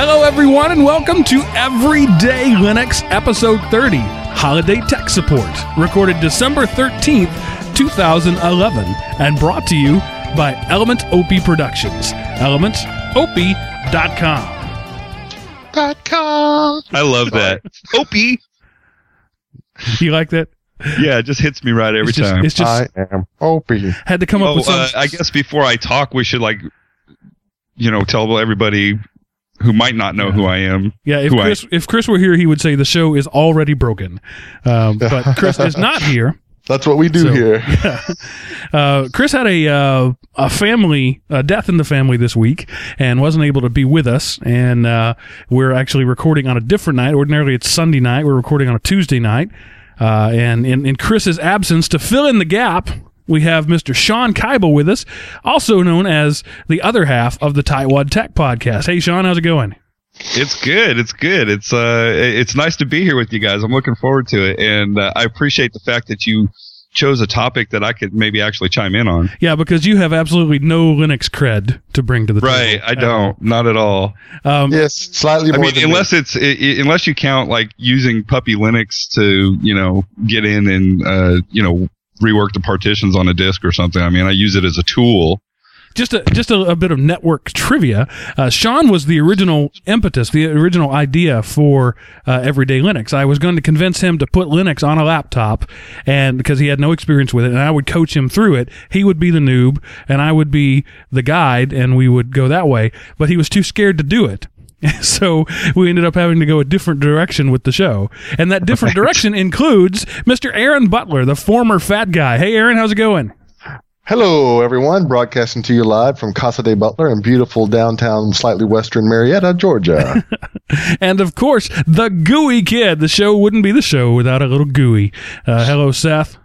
Hello, everyone, and welcome to Everyday Linux episode 30, Holiday Tech Support, recorded December 13th, 2011, and brought to you by Element OP Productions. ElementOP.com. Dot com. I love that. Opie. You like that? Yeah, it just hits me right every it's just, time. It's just I am Opie. had to come up oh, with some. uh, I guess before I talk, we should like, you know, tell everybody who might not know who I am. yeah, if who I- Chris, if Chris were here, he would say the show is already broken. Um, but Chris is not here. That's what we do So- here. Uh, Chris had a uh, a family a death in the family this week and wasn't able to be with us. And uh, we're actually recording on a different night. Ordinarily, it's Sunday night. We're recording on a Tuesday night. Uh, and in, in Chris's absence, to fill in the gap, we have Mr. Sean Keibel with us, also known as the other half of the Tightwad Tech podcast. Hey, Sean, how's it going? It's good. It's good. It's uh, it's nice to be here with you guys. I'm looking forward to it, and uh, I appreciate the fact that you chose a topic that I could maybe actually chime in on. Yeah, because you have absolutely no Linux cred to bring to the table. Right. table. I don't. Not at all. Um, yes, slightly I mean, than unless it's i i unless you count like using Puppy Linux to you know get in and uh, you know rework the partitions on a disk or something. I mean, I use it as a tool. just a just a, a bit of network trivia. Uh, Sean was the original impetus, the original idea for uh, Everyday Linux. I was going to convince him to put Linux on a laptop, and because he had no experience with it, and I would coach him through it. He would be the noob, and I would be the guide, and we would go that way. But he was too scared to do it. So we ended up having to go a different direction with the show, and that different direction includes Mr. Aaron Butler, the former fat guy. Hey, Aaron, how's it going? Hello, everyone. Broadcasting to you live from Casa de Butler in beautiful downtown, slightly western Marietta, Georgia. And of course, the Gooey Kid. The show wouldn't be the show without a little Gooey. Uh, hello, Seth.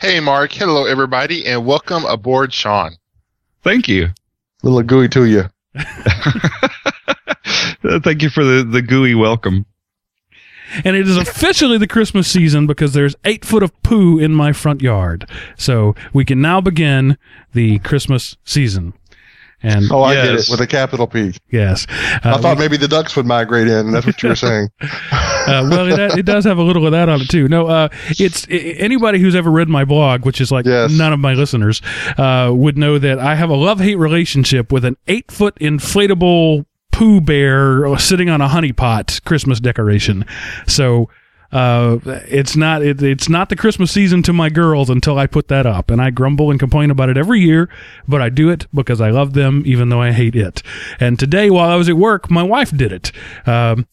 Hey, Mark. Hello, everybody, and welcome aboard, Sean. Thank you. Little gooey to you. Uh, Thank you for the the gooey welcome. And it is officially the Christmas season because there's eight foot of poo in my front yard. So we can now begin the Christmas season. And Oh, I get it with a capital P. yes, I uh, thought maybe the ducks would migrate in. That's what you were saying. uh, well, it, it does have a little of that on it too. No, uh, it's i anybody who's ever read my blog, which is like Yes. none of my listeners, uh, would know that I have a love hate relationship with an eight foot inflatable pooh bear sitting on a honeypot Christmas decoration. So. Uh, it's not it, it's not the Christmas season to my girls until I put that up, and I grumble and complain about it every year. But I do it because I love them, even though I hate it. And today, while I was at work, my wife did it. Um,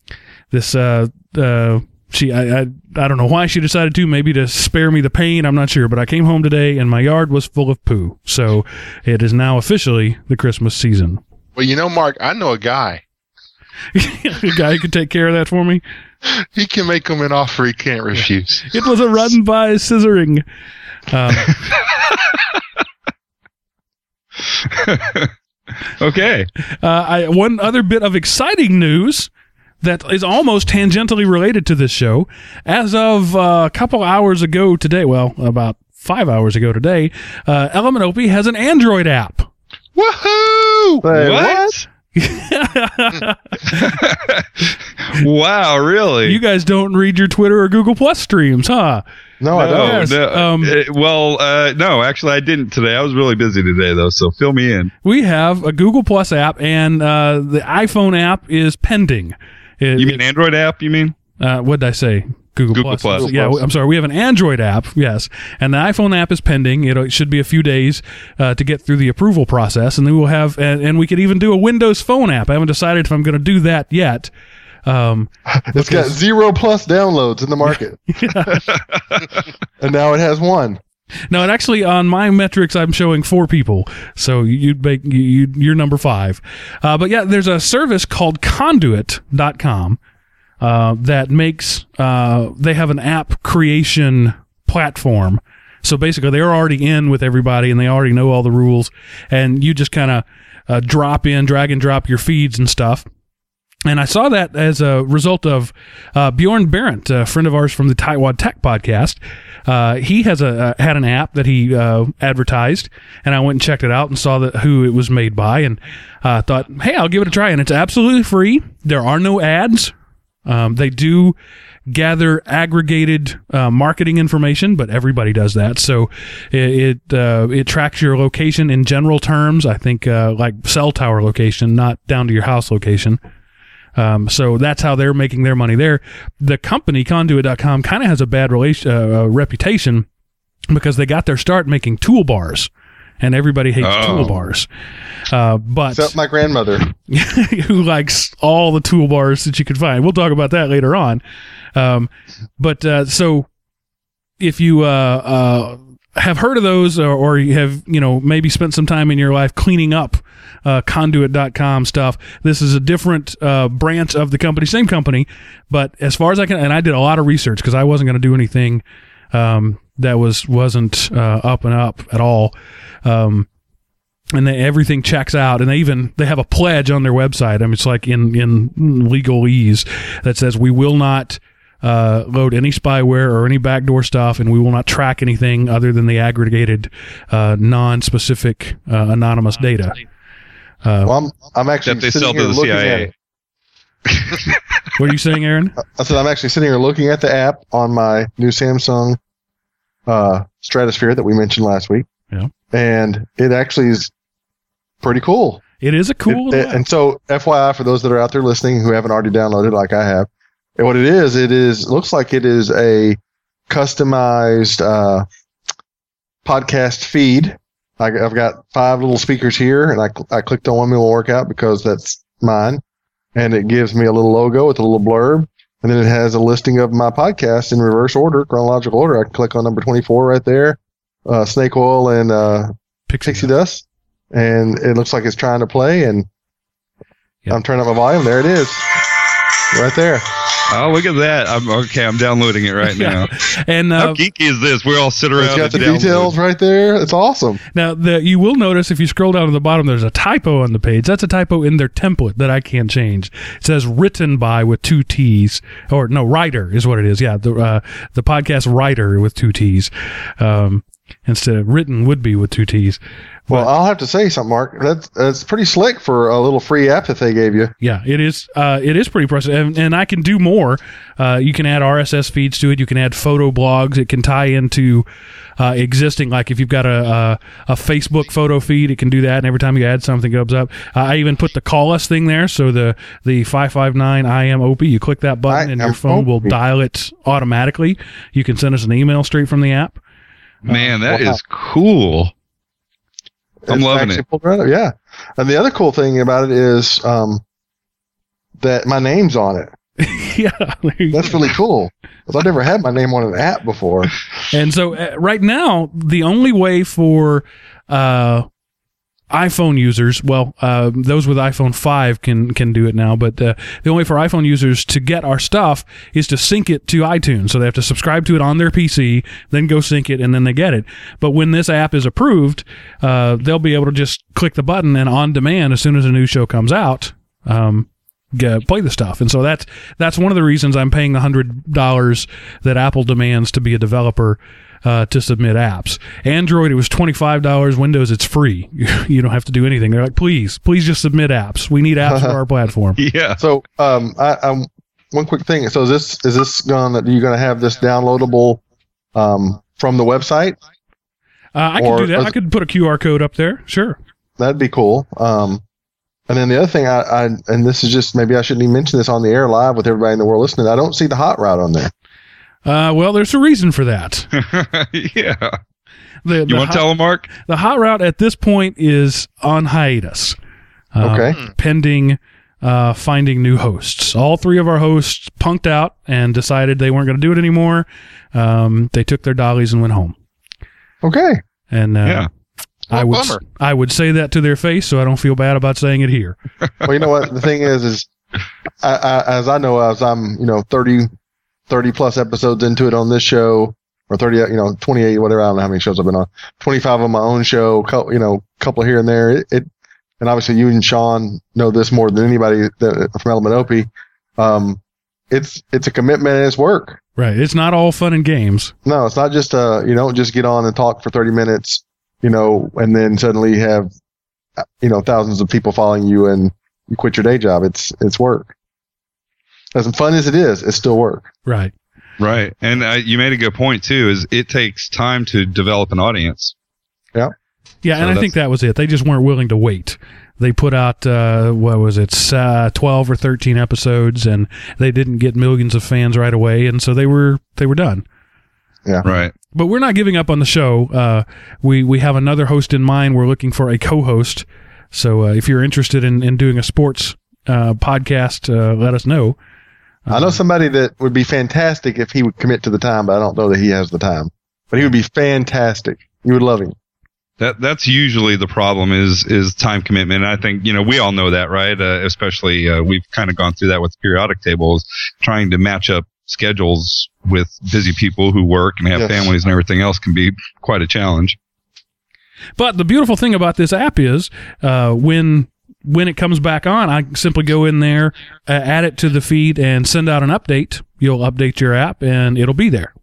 this uh uh she I, I I don't know why she decided to maybe to spare me the pain I'm not sure but I came home today and my yard was full of poo so it is now officially the Christmas season Well, you know, Mark, I know a guy. a guy who can take care of that for me He can make them an offer he can't refuse. it was a run by scissoring um, Okay. uh, I, one other bit of exciting news that is almost tangentially related to this show. As of uh, a couple hours ago today, well, about five hours ago today, uh, Element OP has an Android app. Woohoo! Say, what? wow, really? You guys don't read your Twitter or Google Plus streams, huh? No, I don't. Yes, no. um, Uh, well, uh, no, actually, I didn't today. I was really busy today, though. So fill me in. We have a Google Plus app, and uh, the iPhone app is pending. It- You mean Android app? You mean? uh, what did I say? Google, Google Plus. Yeah, I'm sorry. We have an Android app, yes, and the iPhone app is pending. It, it should be a few days uh, to get through the approval process, and then we'll have, and, and we could even do a Windows Phone app. I haven't decided if I'm going to do that yet. Um, It's got zero plus downloads in the market. and now it has one. No, it actually, on my metrics, I'm showing four people. So you'd make you, you you're number five. Uh, but yeah, there's a service called Conduit.com uh, that makes uh, they have an app creation platform. So basically, they're already in with everybody, and they already know all the rules, and you just kind of uh, drop in, drag and drop your feeds and stuff. and I saw that as a result of uh, Bjorn Barent, a friend of ours from the Tightwad Tech podcast. Uh, he has a had an app that he uh, advertised, and I went and checked it out and saw that who it was made by, and uh, thought, hey, I'll give it a try. And it's absolutely free. There are no ads. Um, they do gather aggregated uh, marketing information, but everybody does that. So it it, uh, it tracks your location in general terms. I think uh, like cell tower location, not down to your house location. Um, so that's how they're making their money there. The company, conduit.com, kind of has a bad relation, uh, uh, reputation because they got their start making toolbars. And everybody hates Oh. toolbars. Uh, but Except my grandmother. who likes all the toolbars that you can find. We'll talk about that later on. Um, but uh, so if you uh, uh, have heard of those or, or you have you know maybe spent some time in your life cleaning up uh, conduit.com stuff this is a different uh, branch of the company same company but as far as i can and i did a lot of research because i wasn't going to do anything um, that was wasn't uh, up and up at all. Um, and they, everything checks out and they even they have a pledge on their website. I mean it's like in in legalese that says we will not uh, load any spyware or any backdoor stuff and we will not track anything other than the aggregated uh, non-specific uh, anonymous data. Uh, Well, I'm, I'm actually That they sitting sell to here the looking at CIA. it. what are you saying aaron? I said I'm actually sitting here looking at the app on my new Samsung uh, Stratosphere that we mentioned last week. Yeah. And it actually is pretty cool. it is a cool It- it- and so, FYI, for those that are out there listening who haven't already downloaded like I have, and what it is, it is looks like it is a customized uh, podcast feed. I, I've got five little speakers here, and I I clicked on one little workout because that's mine, and it gives me a little logo with a little blurb, and then it has a listing of my podcast in reverse order, chronological order. I can click on number twenty four right there, uh, snake oil and uh, Pixie pixie dust. dust, and it looks like it's trying to play. And Yep. I'm turning up my volume. There it is, right there. Oh, look at that! I'm okay. I'm downloading it right now. and How uh, geeky is this? We all sit around. It's got the download. details right there. It's awesome. Now, the, you will notice if you scroll down to the bottom, there's a typo on the page. That's a typo in their template that I can't change. It says "written by" with two T's, or no, writer is what it is. Yeah, the uh, the podcast writer with two T's um, instead of written would be with two T's. Well, I'll have to say something, Mark. That's that's pretty slick for a little free app that they gave you. Yeah, it is. Uh, it is pretty impressive, and, and I can do more. Uh, you can add RSS feeds to it. You can add photo blogs. It can tie into uh, existing. Like if you've got a, a a Facebook photo feed, it can do that. And every time you add something, it goes up. Uh, I even put the call us thing there. So the the five five nine I am OP. You click that button, I and your phone will dial it automatically. You can send us an email straight from the app. Man, that is Wow. cool. I'm It's loving it. right. Yeah, and the other cool thing about it is um, that my name's on it. yeah, That's really cool. 'Cause I've never had my name on an app before. And so uh, right now, the only way for uh, iPhone users, well, uh, those with iPhone 5 can can do it now, but uh, the only way for iPhone users to get our stuff is to sync it to iTunes. So they have to subscribe to it on their PC, then go sync it, and then they get it. But when this app is approved, uh, they'll be able to just click the button and on demand as soon as a new show comes out. Um, get, play the stuff. And so that's that's one of the reasons I'm paying the hundred dollars that Apple demands to be a developer uh, to submit apps. Android it was twenty five dollars. Windows it's free. you don't have to do anything. They're like, please, please just submit apps. We need apps for our platform. Yeah. So, um, I, um, one quick thing. So, is this is this going? to Are you going to have this downloadable um, from the website? Uh, I could do that. I could put a QR code up there. Sure. That'd be cool. Um, and then the other thing, I, I and this is just maybe I shouldn't even mention this on the air live with everybody in the world listening. I don't see the hot route on there. Uh, well, there's a reason for that. yeah. The, You the want hot- to tell them, Mark? the hot route at this point is on hiatus. Um, Okay. pending uh, finding new hosts. All three of our hosts punked out and decided they weren't going to do it anymore. Um, they took their dollies and went home. Okay. And uh, Yeah. I would bummer. I would say that to their face, so I don't feel bad about saying it here. Well, you know what? The thing is, is I, I, as I know, as I'm, you know, 30, 30 plus episodes into it on this show, or 30, you know, 28, whatever. I don't know how many shows I've been on. 25 on my own show, you know, couple here and there. It, it and obviously you and Sean know this more than anybody that, from Element OP. Um, it's it's a commitment and it's work. Right. It's not all fun and games. No, it's not just uh you don't just get on and talk for thirty minutes, you know, and then suddenly have you know thousands of people following you and you quit your day job. It's it's work. As fun as it is, it's still work. Right. Right. And uh, you made a good point too. Is it takes time to develop an audience. Yeah, So and I think that was it. They just weren't willing to wait. They put out uh, what was it, uh, twelve or thirteen episodes, and they didn't get millions of fans right away, and so they were they were done. Yeah. Right. But we're not giving up on the show. Uh, we we have another host in mind. We're looking for a co-host. So uh, if you're interested in, in doing a sports uh, podcast, uh, let us know. I know somebody that would be fantastic if he would commit to the time, but I don't know that he has the time. But he would be fantastic. You would love him. That that's usually the problem is is time commitment. And I think you know we all know that, right? Uh, especially uh, we've kind of gone through that with periodic tables, trying to match up schedules with busy people who work and have Yes. families and everything else can be quite a challenge. But the beautiful thing about this app is uh, when when it comes back on, I simply go in there, uh, add it to the feed, and send out an update. You'll update your app, and it'll be there.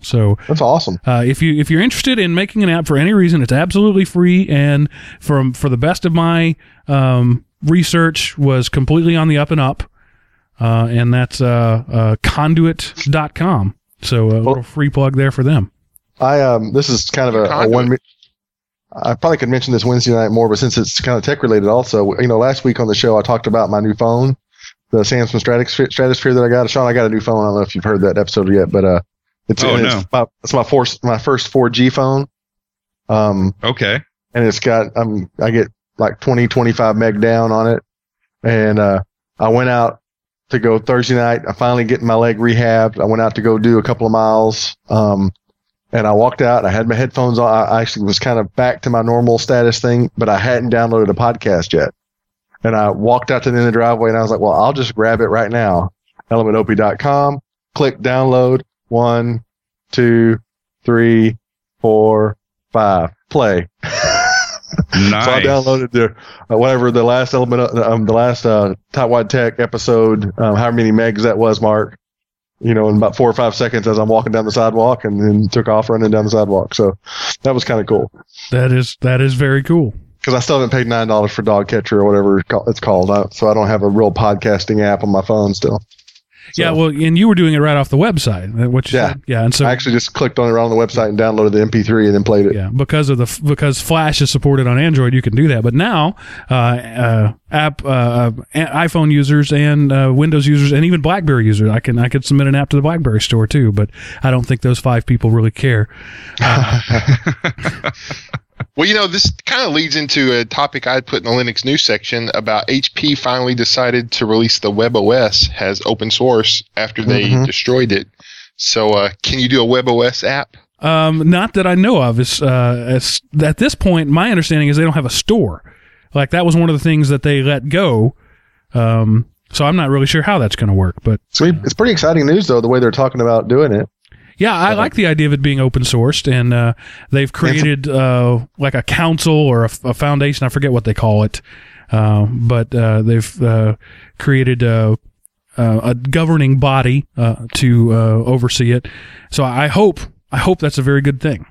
So That's awesome. uh, if you if you're interested in making an app for any reason, it's absolutely free. And from for the best of my um, research, was completely on the up and up. Uh, and that's uh, uh, conduit.com. So a little free plug there for them. I um this is kind of a, a one. mi- I probably could mention this Wednesday night more, but since it's kind of tech related, also, you know, last week on the show I talked about my new phone, the Samsung Stratosphere, Stratosphere that I got. Sean, I got a new phone. I don't know if you've heard that episode yet, but uh, it's, Oh, and no. it's my it's my first my first 4G phone. Um, Okay. and it's got um I get like 20 25 meg down on it and uh I went out to go Thursday night I finally get my leg rehabbed I went out to go do a couple of miles um and I walked out I had my headphones on I actually was kind of back to my normal status thing but I hadn't downloaded a podcast yet and I walked out to the end of the driveway and I was like well I'll just grab it right now elementop.com click download one two three four five play Nice. so I downloaded the uh, whatever the last element, of, um, the last uh, Tightwad Tech episode, um, however many megs that was, Mark. You know, in about four or five seconds as I'm walking down the sidewalk, and then took off running down the sidewalk. So that was kind of cool That is that is very cool. because I still haven't paid nine dollars for DoggCatcher or whatever it's called. So I don't have a real podcasting app on my phone still. So Yeah, well, and you were doing it right off the website, uh, which Yeah. said. yeah, and so I actually just clicked on it right on the website and downloaded the MP3 and then played it. yeah, because of the because Flash is supported on Android, you can do that. But now, uh, uh, app uh, uh, iPhone users and uh, Windows users and even BlackBerry users, I can I could submit an app to the BlackBerry store too. But I don't think those five people really care. Well, you know, this kind of leads into a topic I had put in the Linux news section about HP finally decided to release the WebOS as open source after they Mhm. destroyed it. So, uh, can you do a WebOS app? Um, not that I know of. Is uh, as, at this point, my understanding is they don't have a store. Like that was one of the things that they let go. Um, so I'm not really sure how that's going to work. But So it's pretty exciting news though, the way they're talking about doing it. Yeah, I like the idea of it being open sourced, and uh, they've created uh, like a council or a, a foundation. I forget what they call it, uh, but uh, they've uh, created a, a governing body uh, to uh, oversee it. So I hope I hope that's a very good thing.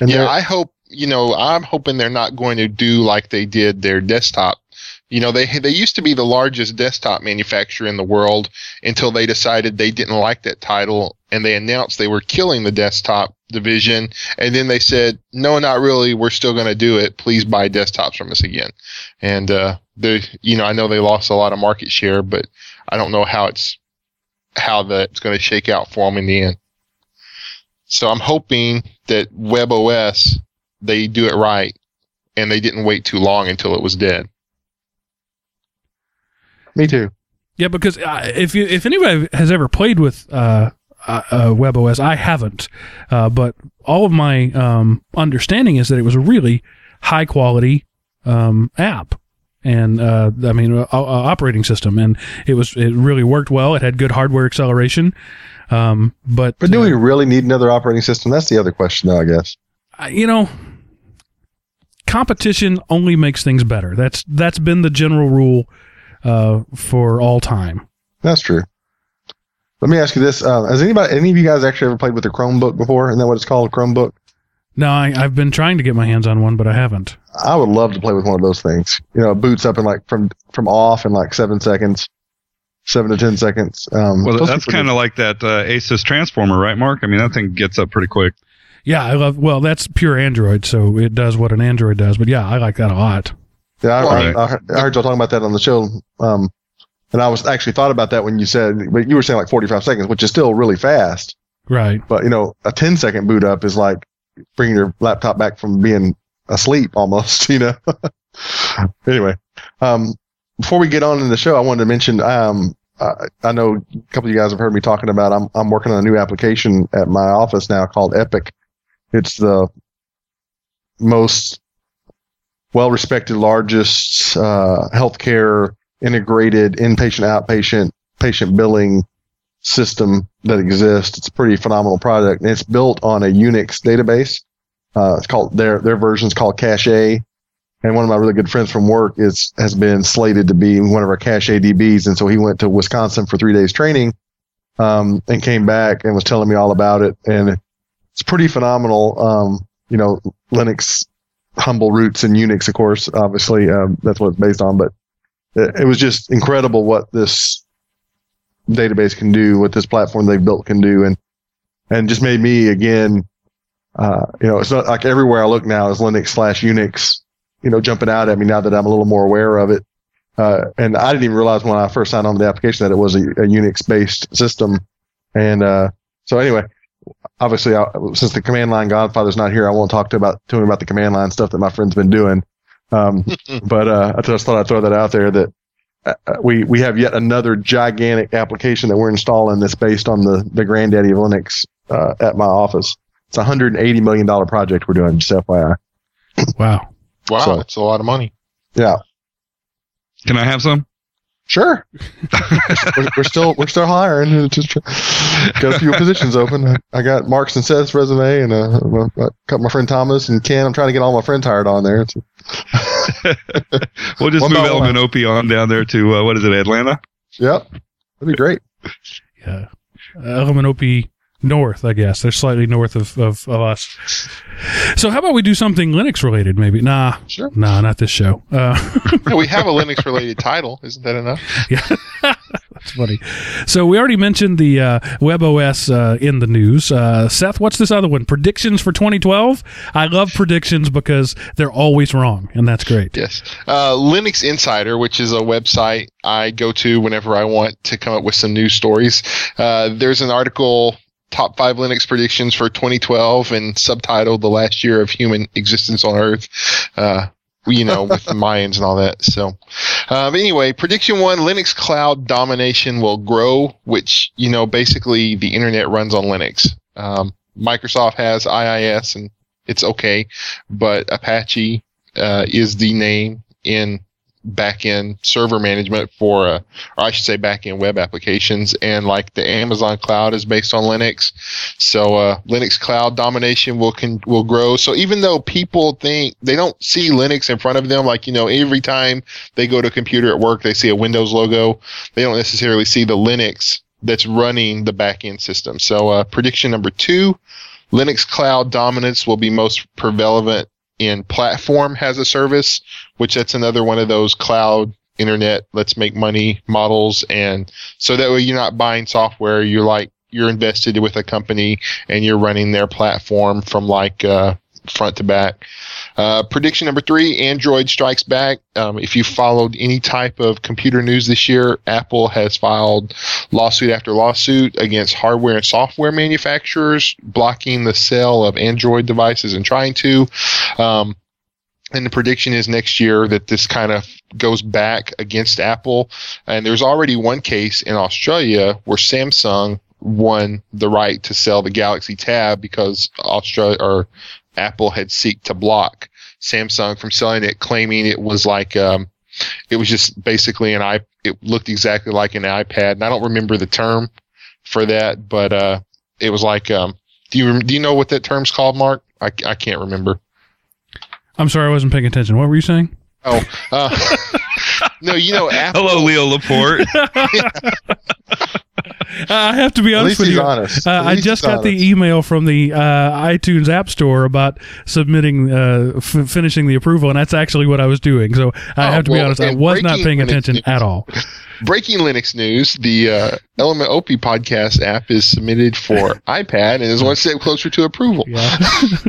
And yeah, I hope, you know, I'm hoping they're not going to do like they did their desktop. You know, they they used to be the largest desktop manufacturer in the world until they decided they didn't like that title and they announced they were killing the desktop division and then they said, "No, not really. We're still going to do it. Please buy desktops from us again." And uh the you know, I know they lost a lot of market share, but I don't know how it's how that's going to shake out for them in the end. So I'm hoping that WebOS they do it right, and they didn't wait too long until it was dead. Me too. Yeah, because uh, if you if anybody has ever played with uh, uh, uh, WebOS, I haven't, uh, but all of my um, understanding is that it was a really high quality um, app, and uh, I mean uh, uh, operating system, and it was it really worked well. It had good hardware acceleration, um, but But do uh, we really need another operating system? That's the other question though, I guess. You know, competition only makes things better. That's that's been the general rule uh, for all time. That's true. Let me ask you this: uh, Has anybody, any of you guys, actually ever played with a Chromebook before? Isn't that what it's called, a Chromebook? No, I, I've been trying to get my hands on one, but I haven't. I would love to play with one of those things. You know, it boots up in like from from off in like seven seconds, seven to ten seconds. Um, well, that's kind of like that uh, Asus transformer, right, Mark? I mean, that thing gets up pretty quick. Yeah, I love. Well, that's pure Android, so it does what an Android does. But yeah, I like that a lot. Yeah, I, right. I, I, heard, I heard y'all talking about that on the show. Um, and I was actually thought about that when you said, but you were saying like 45 seconds, which is still really fast. Right. But you know, a 10 second boot up is like bringing your laptop back from being asleep almost, you know. anyway, um, before we get on in the show, I wanted to mention, um, I, I know a couple of you guys have heard me talking about, I'm, I'm working on a new application at my office now called Epic. It's the most well respected, largest, uh, healthcare integrated inpatient, outpatient, patient billing system that exists. It's a pretty phenomenal product, and it's built on a Unix database. Uh, it's called their their version is called Cache, and one of my really good friends from work is has been slated to be one of our Cache DBs, and so he went to Wisconsin for three days training, um, and came back and was telling me all about it, and it's pretty phenomenal. Um, you know, Linux humble roots in Unix, of course, obviously um, that's what it's based on, but it, it was just incredible what this database can do, what this platform they've built can do, and and just made me again. Uh, you know, it's not like everywhere I look now is Linux slash Unix, you know, jumping out at me now that I'm a little more aware of it. Uh, and I didn't even realize when I first signed on to the application that it was a, a Unix based system. And, uh, so anyway, obviously, I, since the command line Godfather's not here, I won't talk to about to him about the command line stuff that my friend's been doing. Um, but uh, I just thought I'd throw that out there that uh, we we have yet another gigantic application that we're installing that's based on the the granddaddy of Linux uh, at my office. It's a hundred and eighty million dollar project we're doing. Just FYI. Wow. Wow, so, that's a lot of money. Yeah. Can I have some? Sure. we're, we're, still we're still hiring. Just got a few positions open. I got Mark's and Seth's resume, and uh, I got my friend Thomas and Ken. I'm trying to get all my friends hired on there. we'll just one move Element OP on down there to uh, what is it, Atlanta? Yep, that'd be great. Yeah, Element OP north, I guess. They're slightly north of, of, of, us. So how about we do something Linux related, maybe? Nah, sure. Nah, not this show. Uh, we have a Linux related title. Isn't that enough? Yeah. That's funny. So we already mentioned the uh, WebOS uh, in the news. Uh, Seth, what's this other one? Predictions for 2012. I love predictions because they're always wrong, and that's great. Yes. Uh, Linux Insider, which is a website I go to whenever I want to come up with some news stories. Uh, there's an article top five Linux predictions for 2012 and subtitled the last year of human existence on Earth. Uh, you know, with the Mayans and all that. So, uh, anyway, prediction one, Linux cloud domination will grow, which, you know, basically the internet runs on Linux. Um, Microsoft has IIS and it's okay, but Apache, uh, is the name in backend server management for, uh, or I should say backend web applications. And like the Amazon cloud is based on Linux. So, uh, Linux cloud domination will can, will grow. So even though people think they don't see Linux in front of them, like, you know, every time they go to a computer at work, they see a Windows logo. They don't necessarily see the Linux that's running the backend system. So, uh, prediction number two, Linux cloud dominance will be most prevalent in platform as a service, which that's another one of those cloud internet let's make money models. And so that way you're not buying software. You're like you're invested with a company and you're running their platform from like uh, front to back. Uh, prediction number three android strikes back. Um, if you followed any type of computer news this year apple has filed lawsuit after lawsuit against hardware and software manufacturers blocking the sale of android devices and trying to. Um, and the prediction is next year that this kind of goes back against Apple. And there's already one case in Australia where Samsung won the right to sell the Galaxy Tab because Australia or Apple had seeked to block Samsung from selling it, claiming it was like um, it was just basically an i. It looked exactly like an iPad, and I don't remember the term for that, but uh, it was like um, do you do you know what that term's called, Mark? I I can't remember. I'm sorry, I wasn't paying attention. What were you saying? Oh, uh, no, you know, Apple. Hello, Leo Laporte. I have to be honest with you. honest. Uh, I just he's got the email from the uh, iTunes App Store about submitting, uh, f- finishing the approval, and that's actually what I was doing. So I Oh, have to be honest, I was not paying Linux attention news. at all. Breaking Linux news: The uh, Element OP podcast app is submitted for iPad and is one step closer to approval. Yeah.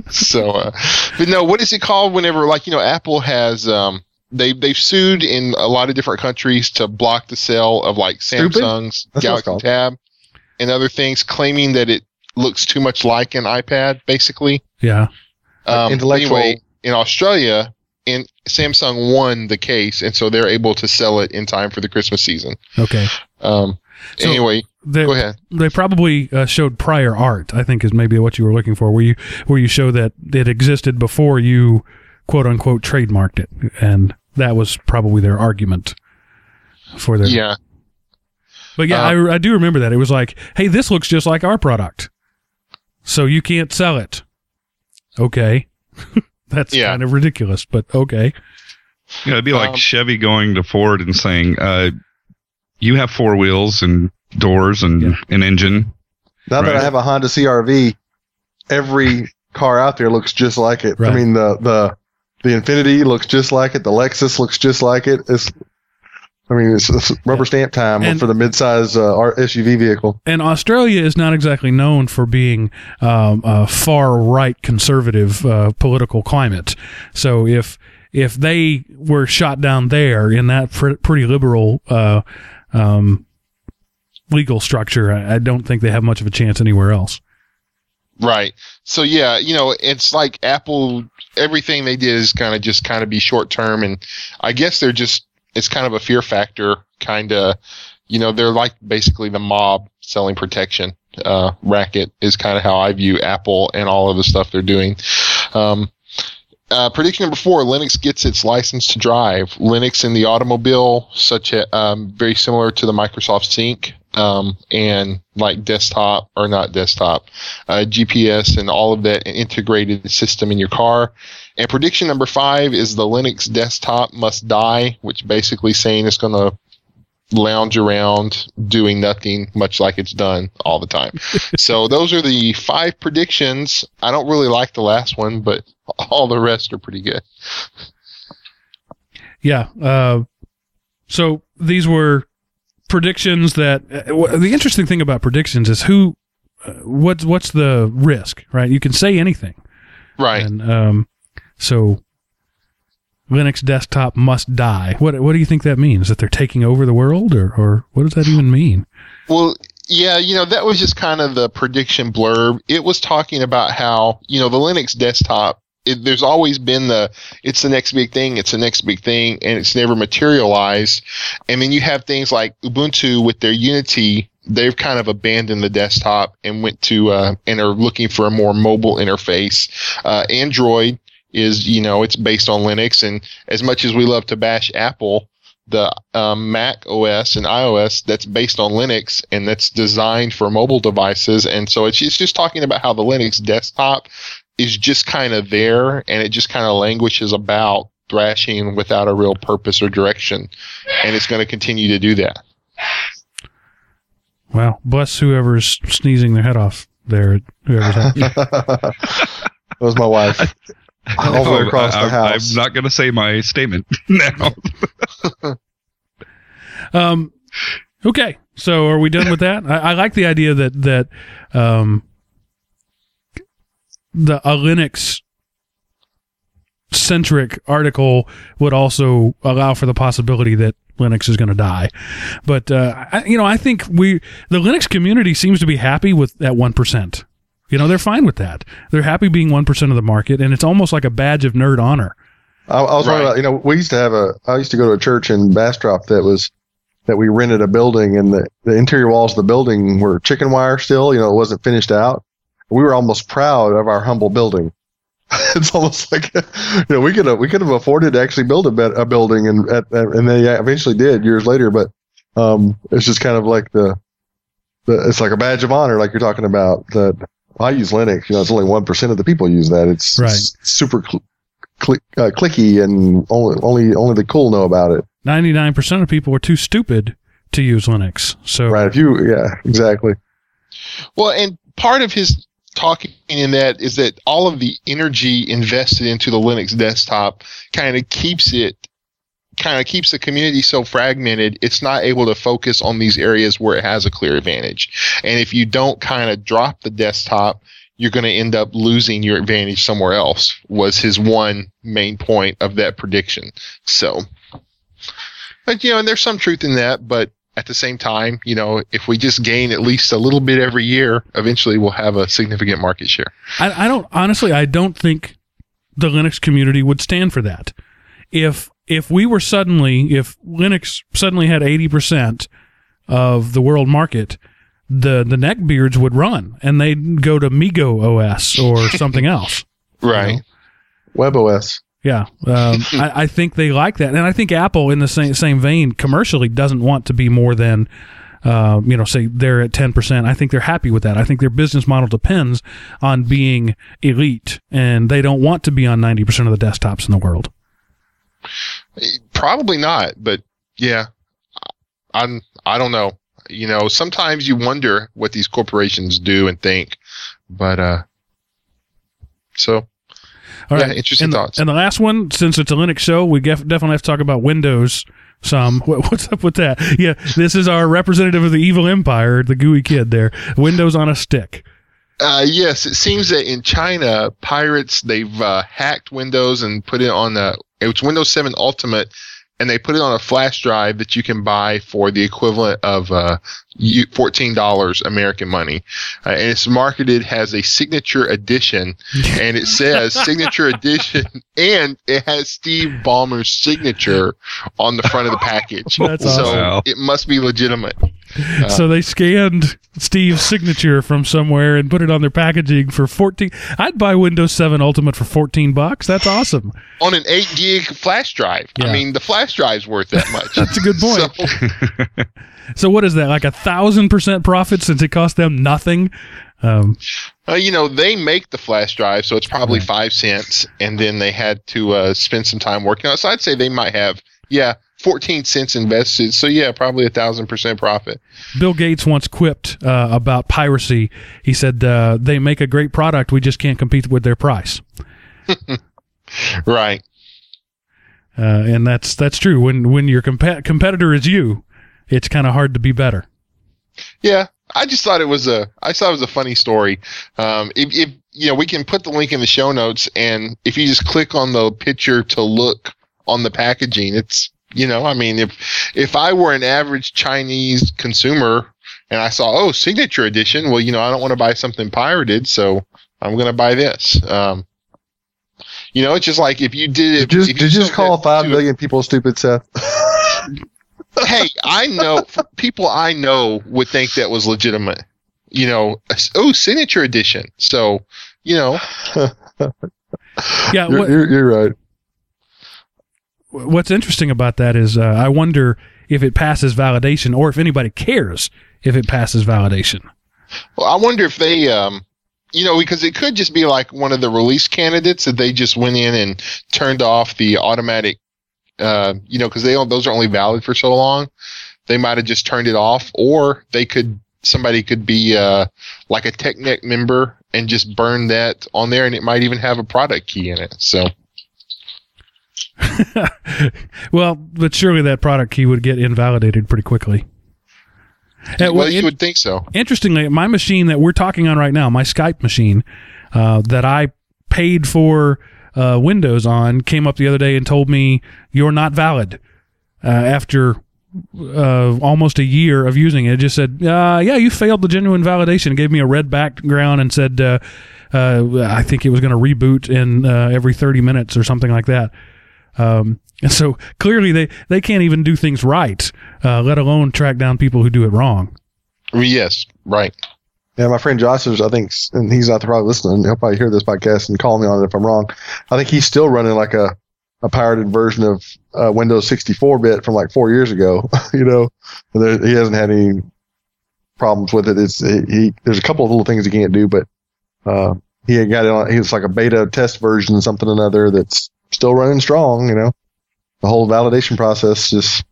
so, uh, but no, what is it called? Whenever, like, you know, Apple has um, they they've sued in a lot of different countries to block the sale of like Stupid? Samsung's That's Galaxy. Tab and other things, claiming that it looks too much like an iPad, basically. yeah. Um, Intellectual- Anyway, in Australia, in Samsung won the case, and so they're able to sell it in time for the Christmas season. Okay. Um, So- anyway, They, go ahead. they probably uh, showed prior art. I think is maybe what you were looking for, where you where you show that it existed before you quote unquote trademarked it, and that was probably their argument for their. Yeah, But yeah, Uh, I, I do remember that it was like, hey, this looks just like our product, so you can't sell it. Okay, that's Yeah. kind of ridiculous, but okay. Yeah, it'd be like Um, Chevy going to Ford and saying, uh, "You have four wheels and doors and Yeah. an engine." Now that I have a Honda CRV, every car out there looks just like it. Right. I mean, the the the Infiniti looks just like it. The Lexus looks just like it. It's, I mean, it's, it's rubber stamp time And- for the midsize uh, SUV vehicle. And Australia is not exactly known for being um, a far right conservative uh, political climate. So if if they were shot down there in that pr- pretty liberal uh, um, legal structure, I, I don't think they have much of a chance anywhere else. Right. So yeah, you know, it's like Apple. Everything they did is kind of just kind of be short term, and I guess they're just it's kind of a fear factor, kind of. You know, they're like basically the mob selling protection uh, racket is kind of how I view Apple and all of the stuff they're doing. Um, uh, prediction number four: Linux gets its license to drive. Linux in the automobile, such a um, very similar to the Microsoft Sync, um, and like desktop or not desktop, uh, GPS and all of that integrated system in your car. And prediction number five is the Linux desktop must die, which basically saying it's going to lounge around doing nothing much like it's done all the time. so those are the five predictions. I don't really like the last one, but all the rest are pretty good. Yeah. Uh, so these were predictions that uh, the interesting thing about predictions is who, uh, what's what's the risk, right? You can say anything. Right. And um, so Linux desktop must die. What what do you think that means? That they're taking over the world, or or what does that even mean? Well, yeah, you know, that was just kind of the prediction blurb. It was talking about how, you know, the Linux desktop, it, there's always been the, it's the next big thing, it's the next big thing, and it's never materialized. And then you have things like Ubuntu with their Unity, they've kind of abandoned the desktop and went to, uh, and are looking for a more mobile interface. Uh, Android is, you know, it's based on Linux, and as much as we love to bash Apple, the um, Mac OS and iOS that's based on Linux and that's designed for mobile devices. And so it's, it's just talking about how the Linux desktop is just kind of there and it just kind of languishes about thrashing without a real purpose or direction. And it's going to continue to do that. Well, bless whoever's sneezing their head off there. Whoever's that was my wife. All the way across the I, house. I'm not going to say my statement now. Um, okay, so are we done with that? I, I like the idea that that um, the a Linux centric article would also allow for the possibility that Linux is going to die. But uh, I, you know, I think we the Linux community seems to be happy with that one percent. You know, they're fine with that. They're happy being one percent of the market, and it's almost like a badge of nerd honor. I, I was Right. wondering about, you know, we used to have a, I used to go to a church in Bastrop that was, that we rented a building and the, the interior walls of the building were chicken wire still, you know, it wasn't finished out. We were almost proud of our humble building. it's almost like, you know, we could have, we could have afforded to actually build a, bed, a building and, at, at- and they eventually did years later, but, um, it's just kind of like the, the, it's like a badge of honor, like you're talking about that I use Linux, you know, it's only 1% of the people use that. It's, Right. it's super cl- click, uh, clicky and only only only the cool know about it. Ninety nine percent of people are too stupid to use Linux. So Right? If you, yeah, exactly. Well, and part of his talking in that is that all of the energy invested into the Linux desktop kind of keeps it kind of keeps the community so fragmented it's not able to focus on these areas where it has a clear advantage. And if you don't kind of drop the desktop you're going to end up losing your advantage somewhere else was his one main point of that prediction. So but you know and there's some truth in that but at the same time, you know, if we just gain at least a little bit every year, eventually we'll have a significant market share. I, I don't honestly. I don't think the Linux community would stand for that. If if we were suddenly, if Linux suddenly had eighty percent of the world market, the the neckbeards would run and they'd go to MeeGo OS or something else. Right. WebOS. Yeah, um, I, I think they like that, and I think Apple, in the same same vein, commercially doesn't want to be more than, uh, you know, say they're at ten percent. I think they're happy with that. I think their business model depends on being elite, and they don't want to be on ninety percent of the desktops in the world. Probably not, but yeah, I'm. I don't know. You know, sometimes you wonder what these corporations do and think, but uh, so All Yeah, interesting and, thoughts. And the last one, since it's a Linux show, we def- definitely have to talk about Windows. Some What- what's up with that? Yeah, this is our representative of the evil empire, the gooey kid there. Windows on a stick. Uh, yes, it seems that in China, pirates they've uh, hacked Windows and put it on the it's Windows 7 Ultimate, and they put it on a flash drive that you can buy for the equivalent of uh, you- fourteen dollars American money, uh, and it's marketed as a signature edition, and it says signature edition, and it has Steve Ballmer's signature on the front of the package. That's so awesome. It must be legitimate. so they scanned Steve's signature from somewhere and put it on their packaging for 14 I'd buy Windows 7 Ultimate for 14 bucks. That's awesome. on an eight gig flash drive. Yeah. I mean, the flash drive's worth that much. That's a good point. So, So what is that? Like a thousand percent profit since it cost them nothing? Um, uh, you know, they make the flash drive, so it's probably Right. five cents, and then they had to uh, spend some time working on it. So I'd say they might have, yeah, 14 cents invested. So yeah, probably a thousand percent profit. Bill Gates once quipped uh, about piracy. He said, uh, "They make a great product. We just can't compete with their price." Right. Uh, and that's that's true. When when your compe- competitor is you, it's kind of hard to be better. Yeah, I just thought it was a, I thought it was a funny story. Um, if, if you know, we can put the link in the show notes, and if you just click on the picture to look on the packaging, it's, you know, I mean, if if I were an average Chinese consumer and I saw, oh, signature edition, well, you know, I don't want to buy something pirated, so I'm going to buy this. Um, you know, it's just like if you did it. Did you, if did you just call five million a- people stupid, Seth? hey, I know people I know would think that was legitimate. You know, oh, signature edition. So, you know, Yeah. You're, What, you're, you're right. what's interesting about that is uh, I wonder if it passes validation or if anybody cares if it passes validation. well, I wonder if they, um, you know, because it could just be like one of the release candidates that they just went in and turned off the automatic, uh, you know, because they don't, those are only valid for so long. They might have just turned it off, or they could somebody could be uh, like a TechNet member and just burn that on there, and it might even have a product key in it. So. well, but surely that product key would get invalidated pretty quickly. Well, well, you in- would think so. interestingly, my machine that we're talking on right now, my Skype machine uh, that I paid for uh, Windows on, came up the other day and told me you're not valid uh, after uh, almost a year of using it. It just said, uh, "Yeah, you failed the genuine validation." It gave me a red background and said, uh, uh, "I think it was going to reboot in every 30 minutes or something like that." Um, and so clearly, they they can't even do things right, let alone track down people who do it wrong. Yes, right. Yeah, my friend Josh I think, and he's not probably listening. He'll probably hear this podcast and call me on it if I'm wrong. I think he's still running like a, a pirated version of uh, Windows 64 bit from like four years ago. you know, there, he hasn't had any problems with it. It's he, he. There's a couple of little things he can't do, but uh, he had got it on. Was like a beta test version, something another that's still running strong. You know, the whole validation process just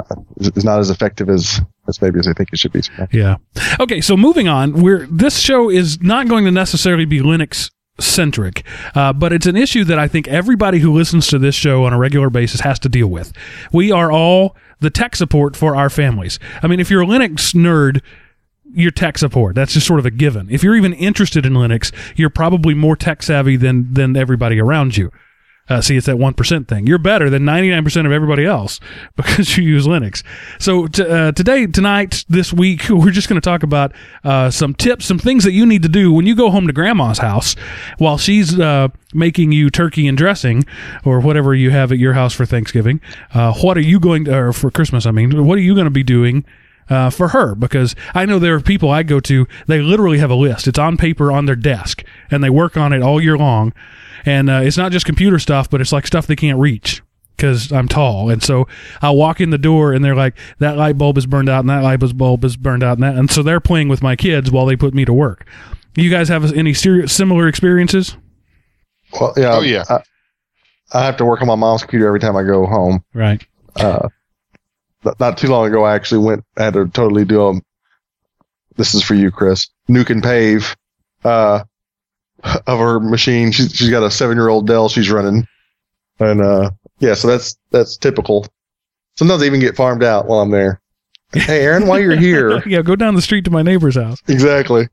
uh, is not as effective as as maybe as I think it should be. Yeah. Okay, so moving on, we're this show is not going to necessarily be Linux centric, uh, but it's an issue that I think everybody who listens to this show on a regular basis has to deal with. We are all the tech support for our families. I mean, if you're a Linux nerd, you're tech support. That's just sort of a given. If you're even interested in Linux, you're probably more tech savvy than than everybody around you. Uh, see, it's that 1% thing. You're better than 99% of everybody else because you use Linux. So, t- uh, today, tonight, this week, we're just going to talk about uh, some tips, some things that you need to do when you go home to grandma's house while she's uh, making you turkey and dressing or whatever you have at your house for Thanksgiving. Uh, what are you going to, or for Christmas, I mean, what are you going to be doing? Uh, for her, because I know there are people I go to, they literally have a list. It's on paper on their desk, and they work on it all year long and uh, it's not just computer stuff, but it's like stuff they can't reach because I'm tall. And so I'll walk in the door and they're like, that light bulb is burned out and that light bulb is burned out. And, that, and so they're playing with my kids while they put me to work. You guys have any serious, similar experiences? Well, yeah. Oh, yeah. I, I have to work on my mom's computer every time I go home. Right. Uh, not- too long ago, I actually went, had to totally do a, this is for you, Chris, nuke and pave, uh, of her machine. She's, she's got a seven year old Dell she's running. And, uh, yeah, so that's, that's typical. Sometimes I even get farmed out while I'm there. Hey, Aaron, while you're here. yeah, go down the street to my neighbor's house. exactly.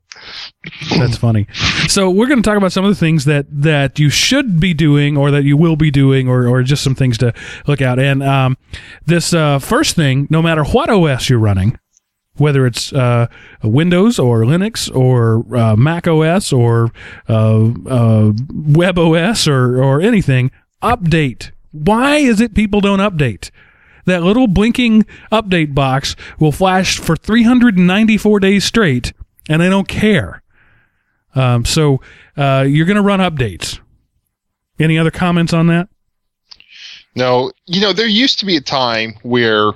That's funny. So we're going to talk about some of the things that that you should be doing, or that you will be doing, or or just some things to look out. And um, this uh, first thing, no matter what OS you're running, whether it's uh, Windows or Linux or uh, Mac OS or uh, uh, Web OS or or anything, update. Why is it people don't update? That little blinking update box will flash for 394 days straight, and I don't care. Um, so uh, you're going to run updates. Any other comments on that? No, you know, there used to be a time where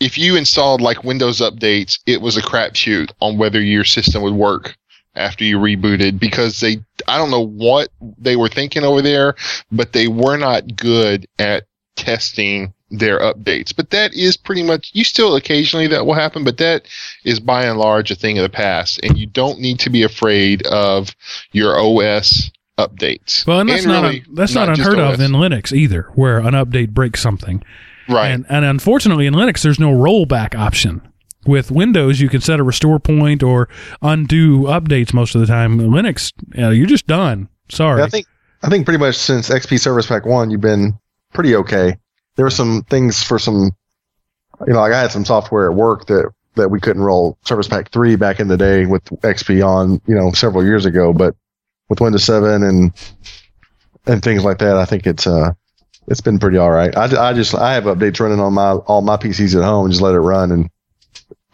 if you installed like Windows updates, it was a crapshoot on whether your system would work after you rebooted because they, I don't know what they were thinking over there, but they were not good at testing their updates. But that is pretty much, you still occasionally that will happen, but that is by and large a thing of the past. And you don't need to be afraid of your OS updates. Well, and that's not really, that's not, just unheard of in Linux either, where an update breaks something. right. And and unfortunately in Linux there's no rollback option. With Windows you can set a restore point or undo updates most of the time. Linux, uh, you're just done. Sorry. I think I think pretty much since XP Service Pack One, you've been pretty okay. There were some things for some, you know, like I had some software at work that that we couldn't roll Service Pack Three back in the day with XP on, you know, several years ago. But with Windows Seven and and things like that, I think it's uh it's been pretty all right. I, I just I have updates running on my all my PCs at home, and just let it run and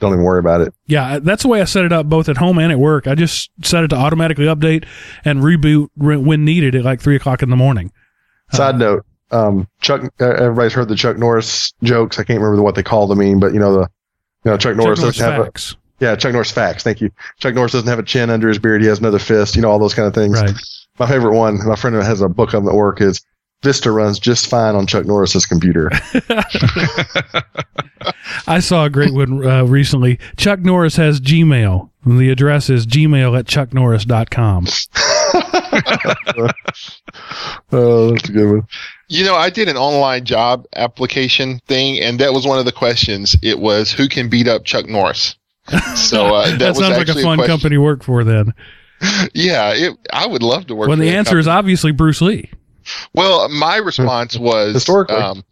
don't even worry about it. Yeah, that's the way I set it up both at home and at work. I just set it to automatically update and reboot when needed at like three o'clock in the morning. Side note, um, Chuck, uh, everybody's heard the Chuck Norris jokes. I can't remember what they call the meme, but you know, the, you know, Chuck Norris Check Norris doesn't have a, facts. yeah, Chuck Norris facts. Thank you. Chuck Norris doesn't have a chin under his beard. He has another fist, you know, all those kind of things. Right. My favorite one, my friend has a book on them at work is Vista runs just fine on Chuck Norris's computer. I saw a great one uh, recently. Chuck Norris has Gmail. And the address is gmail at chucknorris.com. oh, that's a good one. You know, I did an online job application thing, and that was one of the questions. It was who can beat up Chuck Norris. So uh, that, That, was sounds like a fun question. company to work for then. Yeah, it, I would love to work. When the that answer is obviously Bruce Lee. well, my response was Historically. Um,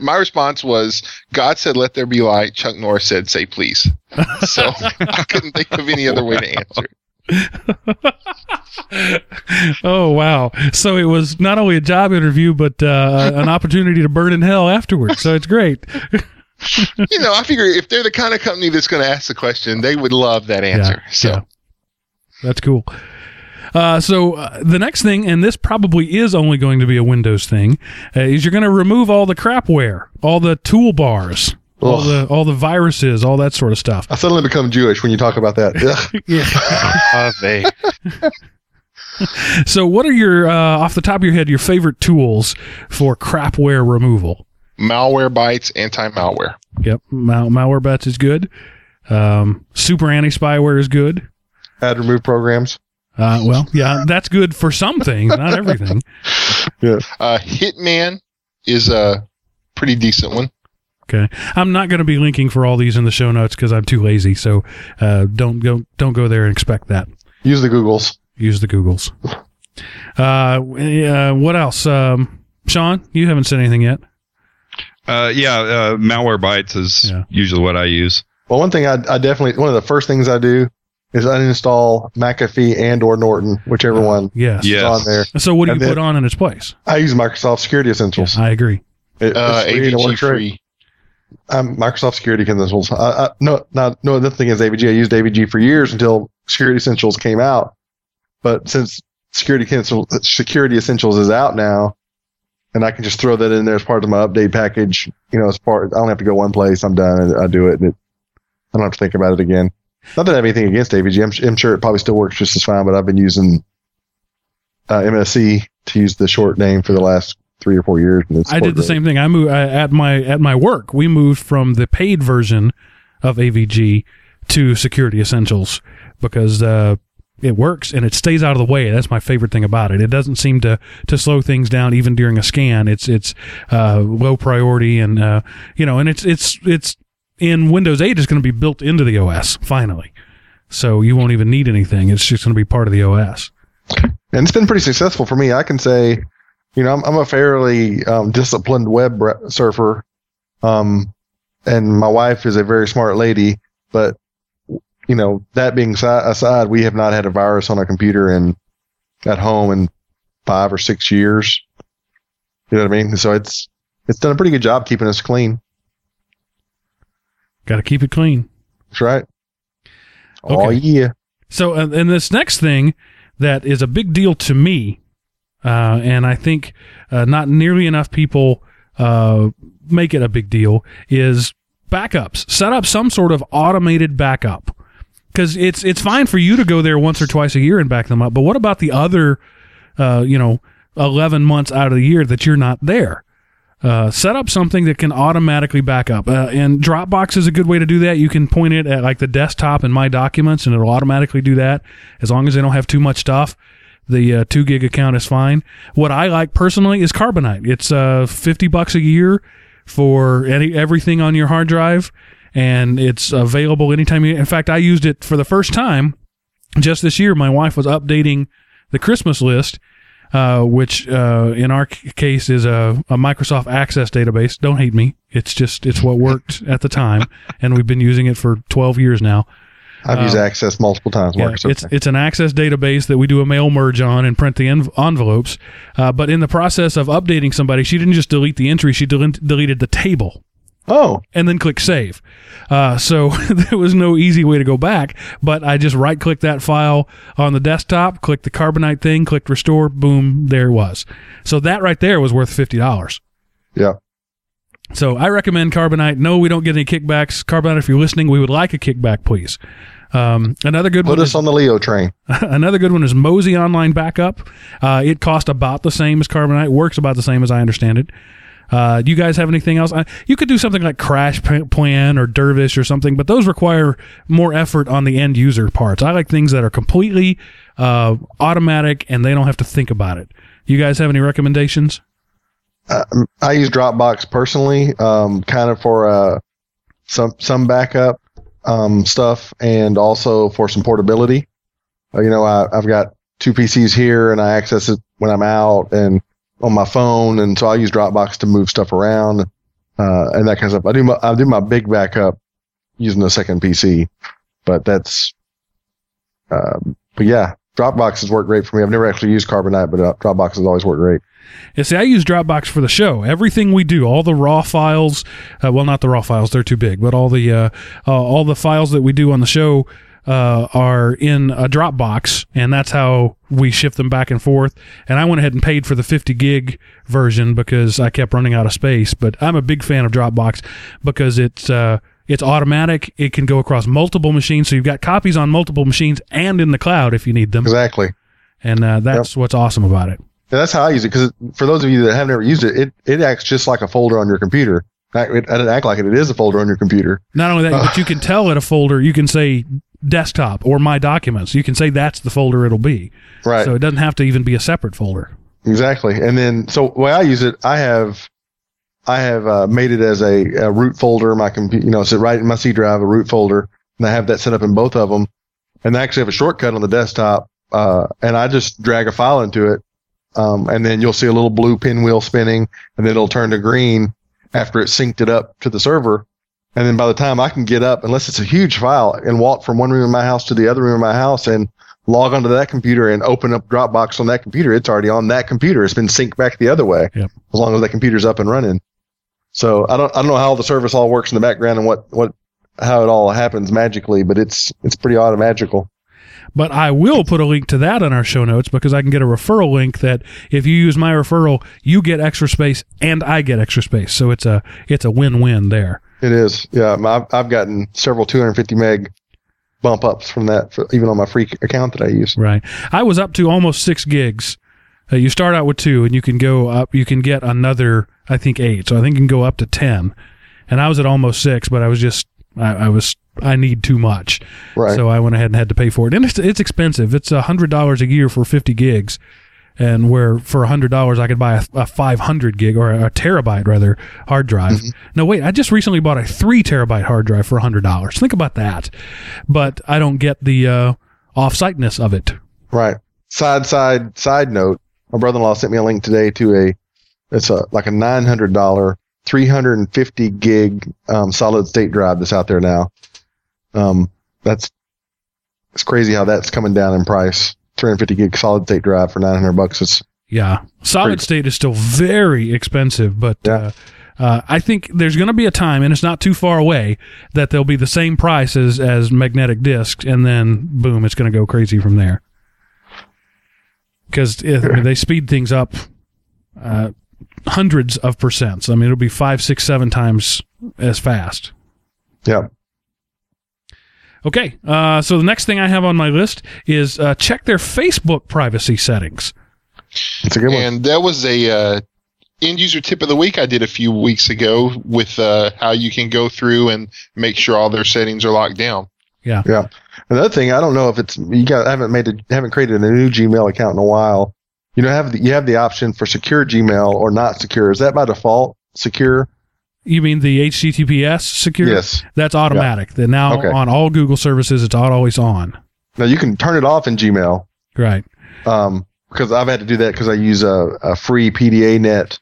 my response was God said, "Let there be light." Chuck Norris said, "Say please." So I couldn't think of any other way to answer. Oh wow! So it was not only a job interview, but uh, an opportunity to burn in hell afterwards. So it's great. You know, I figure if they're the kind of company that's going to ask the question, they would love that answer. Yeah, so yeah. that's cool. Uh, so uh, the next thing, and this probably is only going to be a Windows thing, uh, is you're going to remove all the crapware, all the toolbars, all the all the viruses, all that sort of stuff. I suddenly become Jewish when you talk about that. Yeah. So, what are your uh, off the top of your head your favorite tools for crapware removal? Malwarebytes, anti-malware. Yep, Mal- malware bats is good. Um, super anti spyware is good. Ad remove programs. Uh, well, yeah, that's good for some things, not everything. Uh, Hitman is a pretty decent one. Okay, I'm not going to be linking for all these in the show notes because I'm too lazy. So uh, don't go don't go there and expect that. Use the Googles. Use the Googles. Uh, uh, what else? Um, Sean, you haven't said anything yet. Uh, yeah, uh, Malwarebytes is Yeah. usually what I use. Well, one thing I, I definitely one of the first things I do is uninstall McAfee and or Norton, whichever one Yes. Yeah. is on there. So what do you And then- put on in its place? I use Microsoft Security Essentials. I agree. It- Uh, it's free and it AVG free. Um, Microsoft Security Essentials. I, I, no, no, no. The thing is, AVG. I used AVG for years until Security Essentials came out. But since Security Essentials, Security Essentials is out now, and I can just throw that in there as part of my update package. You know, as part, I don't have to go one place. I'm done. I do it. It I don't have to think about it again. Not that I have anything against AVG. I'm, I'm sure it probably still works just as fine. But I've been using uh, MSE to use the short name for the last three or four years. And it's I did the great. same thing. I moved I, at my at my work. We moved from the paid version of AVG to Security Essentials because uh, it works and it stays out of the way. That's my favorite thing about it. It doesn't seem to to slow things down even during a scan. It's it's uh, low priority and uh, you know, and it's it's it's in Windows 8 is going to be built into the OS finally. So you won't even need anything. It's just going to be part of the OS. and it's been pretty successful for me. I can say, you know, I'm, I'm a fairly um, disciplined web surfer, um, and my wife is a very smart lady. But you know, that being si- aside, we have not had a virus on our computer in at home in five or six years. You know what I mean? So it's it's done a pretty good job keeping us clean. Got to keep it clean. That's right. Oh Okay. yeah. So, and this next thing that is a big deal to me, uh, and I think uh, not nearly enough people uh, make it a big deal, is backups. Set up some sort of automated backup because it's it's fine for you to go there once or twice a year and back them up. But what about the other, uh, you know, eleven months out of the year that you're not there? Uh, set up something that can automatically back up. And Dropbox is a good way to do that. You can point it at like the desktop in My Documents, and it'll automatically do that as long as they don't have too much stuff. The uh, two gig account is fine. What I like personally is Carbonite. It's uh, fifty bucks a year for any everything on your hard drive, and it's available anytime. You, in fact, I used it for the first time just this year. My wife was updating the Christmas list, uh, which uh, in our c- case is a, a Microsoft Access database. Don't hate me. It's just it's what worked at the time, and we've been using it for 12 years now. I've used Um, Access multiple times. Yeah, it's okay. it's an Access database that we do a mail merge on and print the env- envelopes. Uh, but in the process of updating somebody, she didn't just delete the entry; she del- deleted the table oh, and then click save. Uh, so there was no easy way to go back, but I just right clicked that file on the desktop, clicked the Carbonite thing, clicked restore, boom, there it was. So that right there was worth fifty dollars. yeah. So I recommend Carbonite. No, we don't get any kickbacks. Carbonite, if you're listening, we would like a kickback, please. Um, another good Put one us is, on the Leo train. another good one is Mozy Online Backup. Uh, it costs about the same as Carbonite. Works about the same as I understand it. Uh, do you guys have anything else? Uh, you could do something like CrashPlan or Dervish or something, but those require more effort on the end user parts. I like things that are completely uh, automatic and they don't have to think about it. You guys have any recommendations? Um, I use Dropbox personally, um, kind of for uh, some some backup um, stuff, and also for some portability. Uh, you know, I, I've got two PCs here, and I access it when I'm out and on my phone, and so I use Dropbox to move stuff around uh, and that kind of stuff. I do my I do my big backup using the second PC, but that's um, but yeah, Dropbox has worked great for me. I've never actually used Carbonite, but uh, Dropbox has always worked great. Yeah, see, I use Dropbox for the show. Everything we do, all the raw files, uh, well, not the raw files; they're too big. But all the uh, uh, all the files that we do on the show uh, are in a Dropbox, and that's how we shift them back and forth. And I went ahead and paid for the 50 gig version because I kept running out of space. But I'm a big fan of Dropbox because it's uh, it's automatic. It can go across multiple machines, so you've got copies on multiple machines and in the cloud if you need them Exactly. and uh, that's what's awesome about it. And that's how I use it because for those of you that have never used it, it, it acts just like a folder on your computer. It, it doesn't act like it. It is a folder on your computer. Not only that, but you can tell it a folder. You can say desktop or my documents. You can say that's the folder it'll be. Right. So it doesn't have to even be a separate folder. Exactly. And then, so the way I use it, I have, I have uh, made it as a, a root folder. My computer, you know, sit right in my C drive, a root folder, and I have that set up in both of them. And I actually have a shortcut on the desktop, uh, and I just drag a file into it, um, and then you'll see a little blue pinwheel spinning, and then it'll turn to green after it synced it up to the server. And then by the time I can get up, unless it's a huge file, and walk from one room in my house to the other room in my house and log onto that computer and open up Dropbox on that computer, it's already on that computer. It's been synced back the other way. Yep. As long as that computer's up and running. So I don't I don't know how the service all works in the background and what, what how it all happens magically, but it's it's pretty odd and magical. But I will put a link to that in our show notes because I can get a referral link that if you use my referral, you get extra space and I get extra space. So it's a it's a win-win there. It is. Yeah, I've, I've gotten several 250 meg bump ups from that, for, even on my free account that I use. Right. I was up to almost six gigs. Uh, you start out with two, and you can go up. You can get another, I think, eight. So I think you can go up to ten. And I was at almost six, but I was just, I, I was, I need too much. Right. So I went ahead and had to pay for it. And it's, it's expensive. It's a hundred dollars a year for fifty gigs. And where for a hundred dollars I could buy a, a five hundred gig or a, terabyte rather hard drive. No, wait, I just recently bought a three terabyte hard drive for a hundred dollars. Think about that. But I don't get the uh, off-siteness of it. Right. Side side side note. My brother in law sent me a link today to a it's a like a nine hundred dollar, three hundred and fifty gig um, solid state drive that's out there now. Um, that's it's crazy how that's coming down in price. Three hundred fifty gig solid state drive for nine hundred bucks. It's Yeah, solid Pretty- state is still very expensive, but Yeah. uh, uh, I think there's going to be a time, and it's not too far away, that they'll be the same price as, as magnetic discs, and then boom, it's going to go crazy from there. Because they speed things up uh, hundreds of percents. I mean, it'll be five, six, seven times as fast. yeah. Okay, uh, so the next thing I have on my list is uh, check their Facebook privacy settings. It's a good one. And that was a uh, end user tip of the week I did a few weeks ago with uh, how you can go through and make sure all their settings are locked down. Yeah. Yeah. Another thing, I don't know if it's you got I haven't made a, haven't created a new Gmail account in a while. You know, have the, you have the option for secure Gmail or not secure. Is that by default secure? You mean the HTTPS secure? Yes. That's automatic. Then now Okay. on all Google services, it's al- always on. Now you can turn it off in Gmail. Right. um, because I've had to do that because I use a, a free PdaNet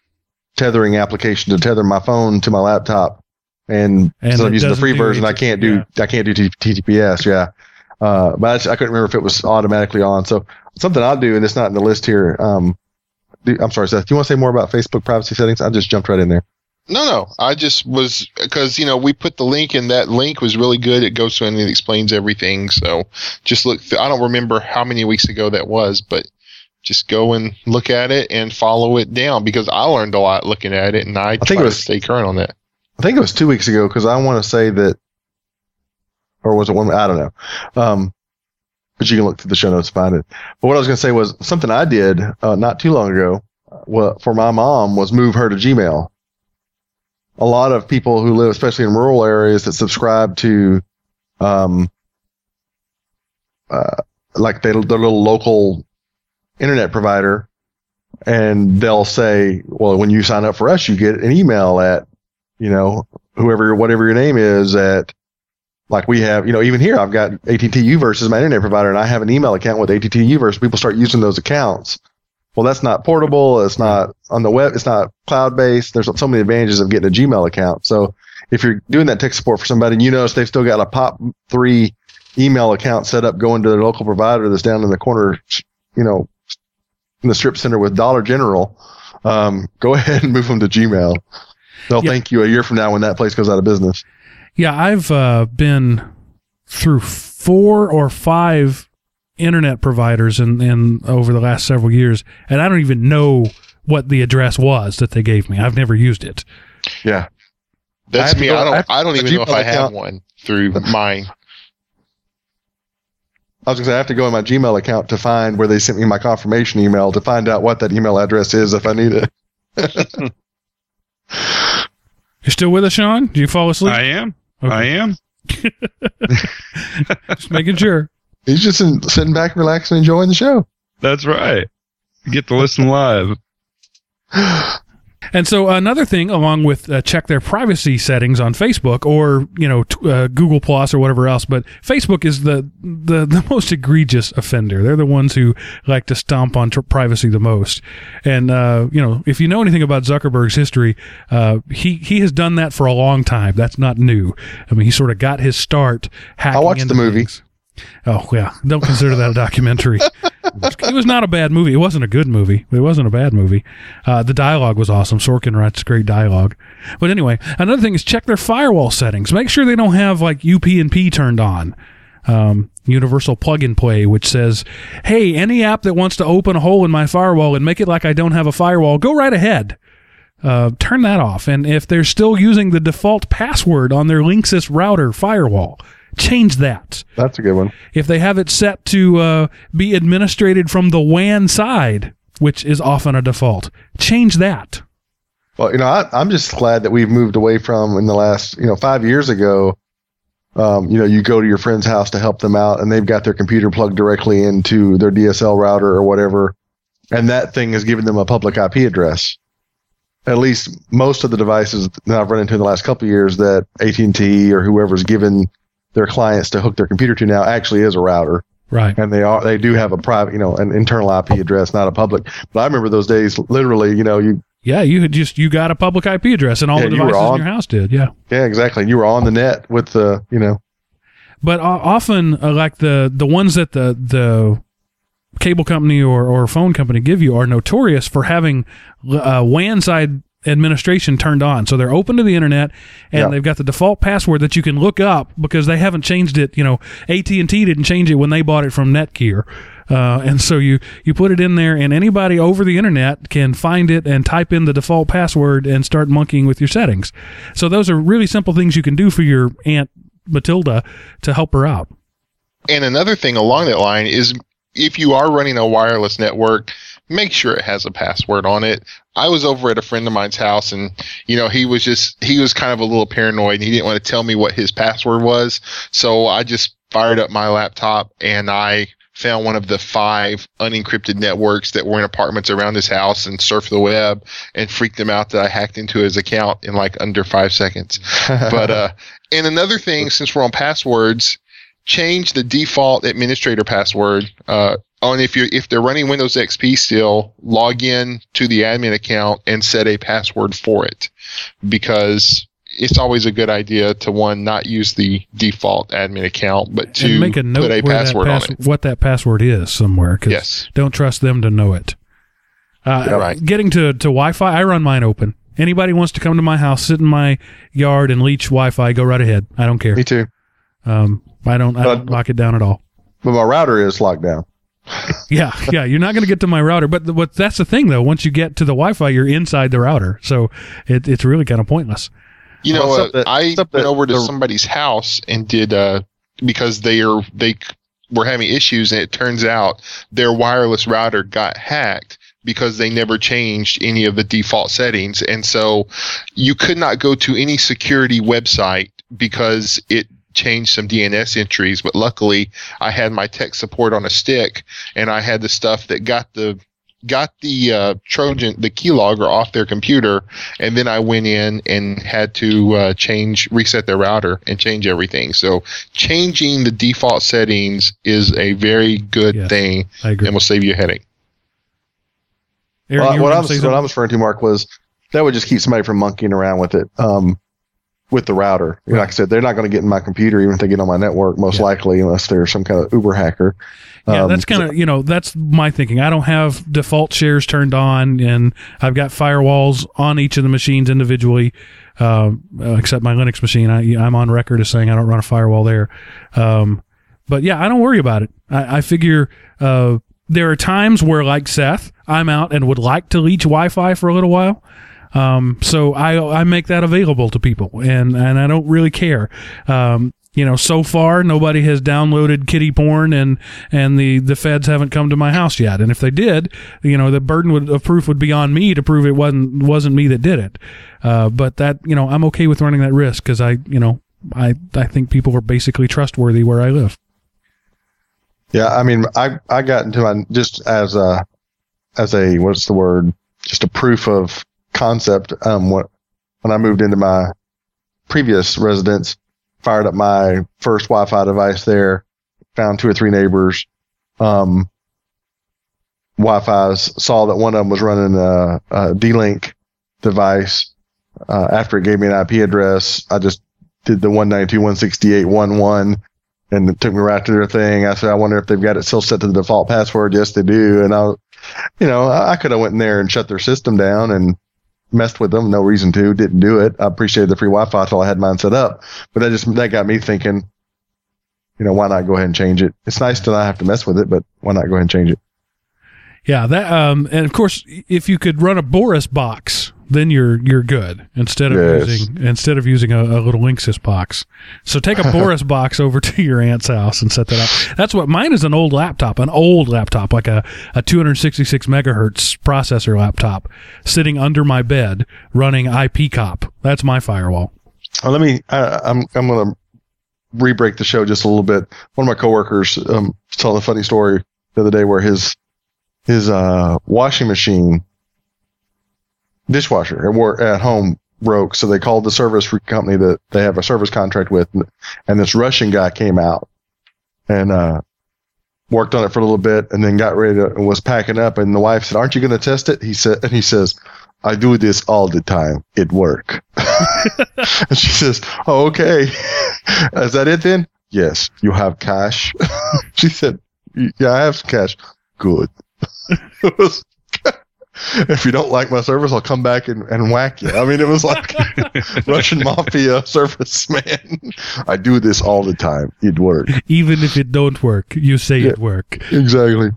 tethering application to tether my phone to my laptop, and, And so I'm using the free version. I can't do I can't do TTPS. Yeah, uh, but I, I couldn't remember if it was automatically on. So something I'll do, and it's not in the list here. Um, do, I'm sorry, Seth. Do you want to say more about Facebook privacy settings? I just jumped right in there. No, no, I just was because you know we put the link and that link was really good. It goes to and it explains everything. So just look. Th- I don't remember how many weeks ago that was, but just go and look at it and follow it down because I learned a lot looking at it, and I, think try it to was- stay current on that. I think it was two weeks ago because I want to say that, or was it one? I don't know. Um, but you can look through the show notes to find it. But what I was going to say was something I did uh, not too long ago. Uh, for my mom was move her to Gmail. A lot of people who live, especially in rural areas, that subscribe to, um, uh, like they, their little local internet provider, and they'll say, "Well, when you sign up for us, you get an email at you know, whoever, whatever your name is at, like we have, you know, even here, I've got AT&T U-verse as my internet provider and I have an email account with AT&T U-verse. People start using those accounts. Well, that's not portable. It's not on the web. It's not cloud based. There's so many advantages of getting a Gmail account. So if you're doing that tech support for somebody and you notice they've still got a pop three email account set up going to their local provider that's down in the corner, you know, in the strip center with Dollar General, um, go ahead and move them to Gmail. They'll Yeah. thank you a year from now when that place goes out of business. Yeah, I've uh, been through four or five internet providers in, in over the last several years, and I don't even know what the address was that they gave me. I've never used it. Yeah. That's have to me. go- I I don't. have I don't even know if Gmail I have one through mine. I was going to say I have to go in my Gmail account to find where they sent me my confirmation email to find out what that email address is if I need it. You're still with us, Sean? Do you fall asleep? I am. Okay. I am. Just making sure. He's just in, sitting back, relaxing, enjoying the show. That's right. You get to listen live. And so another thing, along with uh, check their privacy settings on Facebook or you know t- uh, Google Plus or whatever else, but Facebook is the, the the most egregious offender. They're the ones who like to stomp on privacy the most. And uh, you know, if you know anything about Zuckerberg's history, uh, he he has done that for a long time. That's not new. I mean, he sort of got his start hacking. I watched the movie. things. Oh yeah, don't consider that a documentary. it was not a bad movie. It wasn't a good movie. It wasn't a bad movie. Uh, the dialogue was awesome. Sorkin writes great dialogue. But anyway, another thing is check their firewall settings. Make sure they don't have like UPnP turned on. Um, universal plug and play, which says, "Hey, any app that wants to open a hole in my firewall and make it like I don't have a firewall, go right ahead." Uh, turn that off. And if they're still using the default password on their Linksys router firewall, change that That's a good one. if they have it set to uh, be administrated from the WAN side, which is often a default, change that. Well, you know, I, I'm just glad that we've moved away from in the last, you know, five years ago. Um, you know, you go to your friend's house to help them out, and they've got their computer plugged directly into their DSL router or whatever, and that thing is giving them a public IP address. At least most of the devices that I've run into in the last couple of years that AT and T or whoever's given their clients to hook their computer to now actually is a router Right. and they are they do have a private you know an internal IP address not a public but I remember those days literally you know you Yeah, you had just you got a public IP address, and all Yeah, the you were devices in your house did. Yeah. Yeah, exactly. You were on the net with the, you know, but uh, often uh, like the the ones that the the cable company or, or phone company give you are notorious for having uh, WAN side administration turned on. So they're open to the internet and Yeah. they've got the default password that you can look up because they haven't changed it. You know, AT&T didn't change it when they bought it from Netgear. Uh, and so you, you put it in there and anybody over the internet can find it and type in the default password and start monkeying with your settings. So those are really simple things you can do for your Aunt Matilda to help her out. And another thing along that line is if you are running a wireless network, make sure it has a password on it. I was over at a friend of mine's house and, you know, he was just, he was kind of a little paranoid and he didn't want to tell me what his password was. So I just fired up my laptop and I found one of the five unencrypted networks that were in apartments around his house and surfed the web and freaked him out that I hacked into his account in like under five seconds but uh and another thing since we're on passwords change the default administrator password uh on if you're if they're running windows xp still log in to the admin account and set a password for it because it's always a good idea to one not use the default admin account but to and make a note put a password pass- on it what that password is somewhere. 'cause yes don't trust them to know it. Uh, Yeah, right. Getting to, to Wi-Fi, I run mine open. Anybody wants to come to my house, sit in my yard, and leech Wi-Fi, go right ahead. I don't care. me too. Um, I don't. I don't But- lock it down at all. But my router is locked down. Yeah, yeah. You're not going to get to my router, but the, what that's the thing though. Once you get to the Wi-Fi, you're inside the router, so it, it's really kind of pointless. You know, Well, uh, that- I went that over to the- somebody's house and did uh, because they are they were having issues, and it turns out their wireless router got hacked because they never changed any of the default settings, and so you could not go to any security website because it changed some DNS entries. But luckily, I had my tech support on a stick, and I had the stuff that got the got the uh, Trojan, the keylogger off their computer, and then I went in and had to uh, change, reset their router and change everything. So changing the default settings is a very good Yes, thing I agree. and will save you a headache. Aaron, Well, what, I'm, say what? I was referring to, Mark, was that would just keep somebody from monkeying around with it. Um, with the router, know, like I said, they're not going to get in my computer even if they get on my network, most Yeah. likely, unless they're some kind of Uber hacker. Yeah, Um, that's kind of you know that's my thinking. I don't have default shares turned on, and I've got firewalls on each of the machines individually, um, uh, except my Linux machine. I, I'm on record as saying I don't run a firewall there. Um, but yeah, I don't worry about it. I, I figure uh, there are times where, like Seth, I'm out and would like to leech Wi-Fi for a little while. Um, so I I make that available to people, and and I don't really care. Um, you know, so far nobody has downloaded kitty porn, and and the the feds haven't come to my house yet. And if they did, you know, the burden would, of proof would be on me to prove it wasn't wasn't me that did it. Uh, but that you know, I'm okay with running that risk because I you know I I think people are basically trustworthy where I live. Yeah, I mean, I I got into my just as a as a what's the word? Just a proof of concept. Um, what when I moved into my previous residence, fired up my first Wi-Fi device there, found two or three neighbors. Um, Wi-Fi's saw that one of them was running a, a D-Link device. Uh, after it gave me an IP address, I just did the 192.168.1.1 and it took me right to their thing. I said, I wonder if they've got it still set to the default password. Yes, they do. And I, you know, I could have went in there and shut their system down and messed with them. No reason to. Didn't do it. I appreciated the free Wi-Fi until I had mine set up. But that just that got me thinking. You know, why not go ahead and change it? It's nice to not have to mess with it, but why not go ahead and change it? Yeah, that um, and of course, if you could run a Boris box, then you're you're good instead of Yes. using instead of using a, a little Linksys box. So take a Boris box over to your aunt's house and set that up. That's what mine is an old laptop, an old laptop, like a, a 266 megahertz processor laptop, sitting under my bed running IPCop. That's my firewall. Oh, let me. I, I'm I'm gonna re-break the show just a little bit. One of my coworkers um, telling a funny story the other day where his his uh, washing machine dishwasher at work at home broke, so they called the service company that they have a service contract with, and, this Russian guy came out and uh, worked on it for a little bit, and then got ready to and was packing up, and the wife said, "Aren't you going to test it?" He said, and he says. I do this all the time. It work. and she says, "Oh, okay. Is that it then?" Yes. You have cash. she said, "Yeah, I have some cash." Good. It was- if you don't like my service, I'll come back and, and whack you. I mean, it was like Russian mafia service, man. I do this all the time. It work. Even if it don't work, you say it work. Exactly.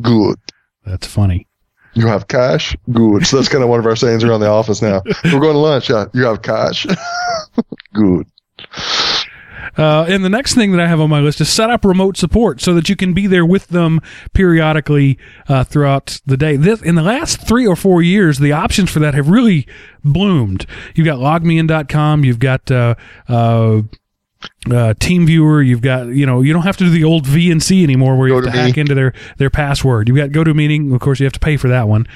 Good. That's funny. You have cash? Good. So that's kind of one of our sayings around the office now. We're going to lunch. Yeah. You have cash? Good. Uh, and the next thing that I have on my list is set up remote support so that you can be there with them periodically uh, throughout the day. This in the last three or four years, the options for that have really bloomed. You've got logmein.com, you've got uh, uh, uh, TeamViewer, you've got you know you don't have to do the old VNC anymore where you have to hack into their their password. You've got GoToMeeting, of course, you have to pay for that one.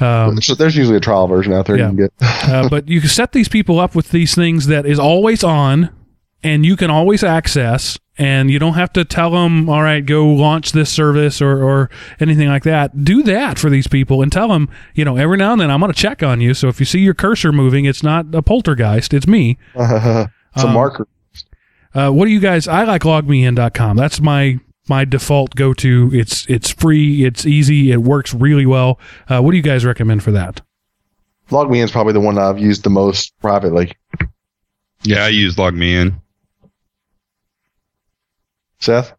Um, so there's usually a trial version out there Yeah. you can get. uh, but you can set these people up with these things that is always on and you can always access and you don't have to tell them all right go launch this service or, or anything like that do that for these people and tell them you know every now and then i'm going to check on you so if you see your cursor moving it's not a poltergeist it's me it's a Um, marker. uh, what do you guys i like logmein.com that's my my default go to it's it's free it's easy it works really well uh, what do you guys recommend for that LogMeIn is probably the one I've used the most privately. Yeah, I use LogMeIn. Seth?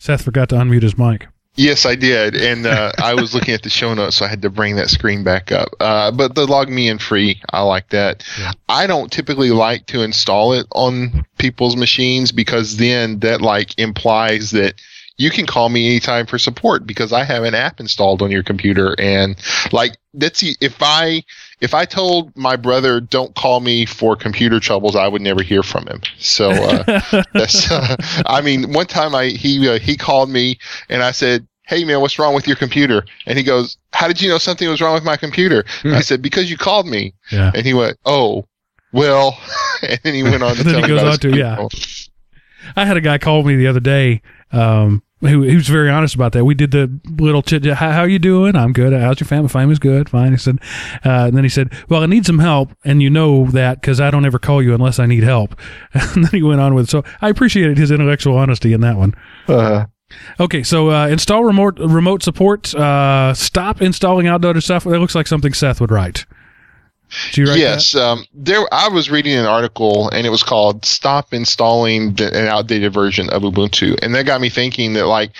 seth forgot to unmute his mic Yes, I did, and uh, I was looking at the show notes, so I had to bring that screen back up. Uh, but the log me in free, I like that. Yeah. I don't typically like to install it on people's machines because then that like implies that you can call me anytime for support because I have an app installed on your computer, and like that's if I if I told my brother don't call me for computer troubles, I would never hear from him. So uh, that's uh, I mean, one time I he uh, he called me and I said, "Hey man, what's wrong with your computer?" And he goes, "How did you know something was wrong with my computer?" I said, "Because you called me." yeah And he went, "Oh, well," and then he went on to Then tell he me goes on to, yeah. I had a guy call me the other day. Um, who, he was very honest about that. We did the little chit. chat, How, how you doing? I'm good. How's your family? Family's good. Fine. He said, uh, and then he said, "Well, I need some help, and you know that because I don't ever call you unless I need help." And then he went on with. So I appreciated his intellectual honesty in that one. Uh, Okay, so uh, install remote remote support. Uh, stop installing outdated stuff. That looks like something Seth would write. Do you write yes, um, there. I was reading an article, and it was called "Stop Installing the, an Outdated Version of Ubuntu," and that got me thinking that, like,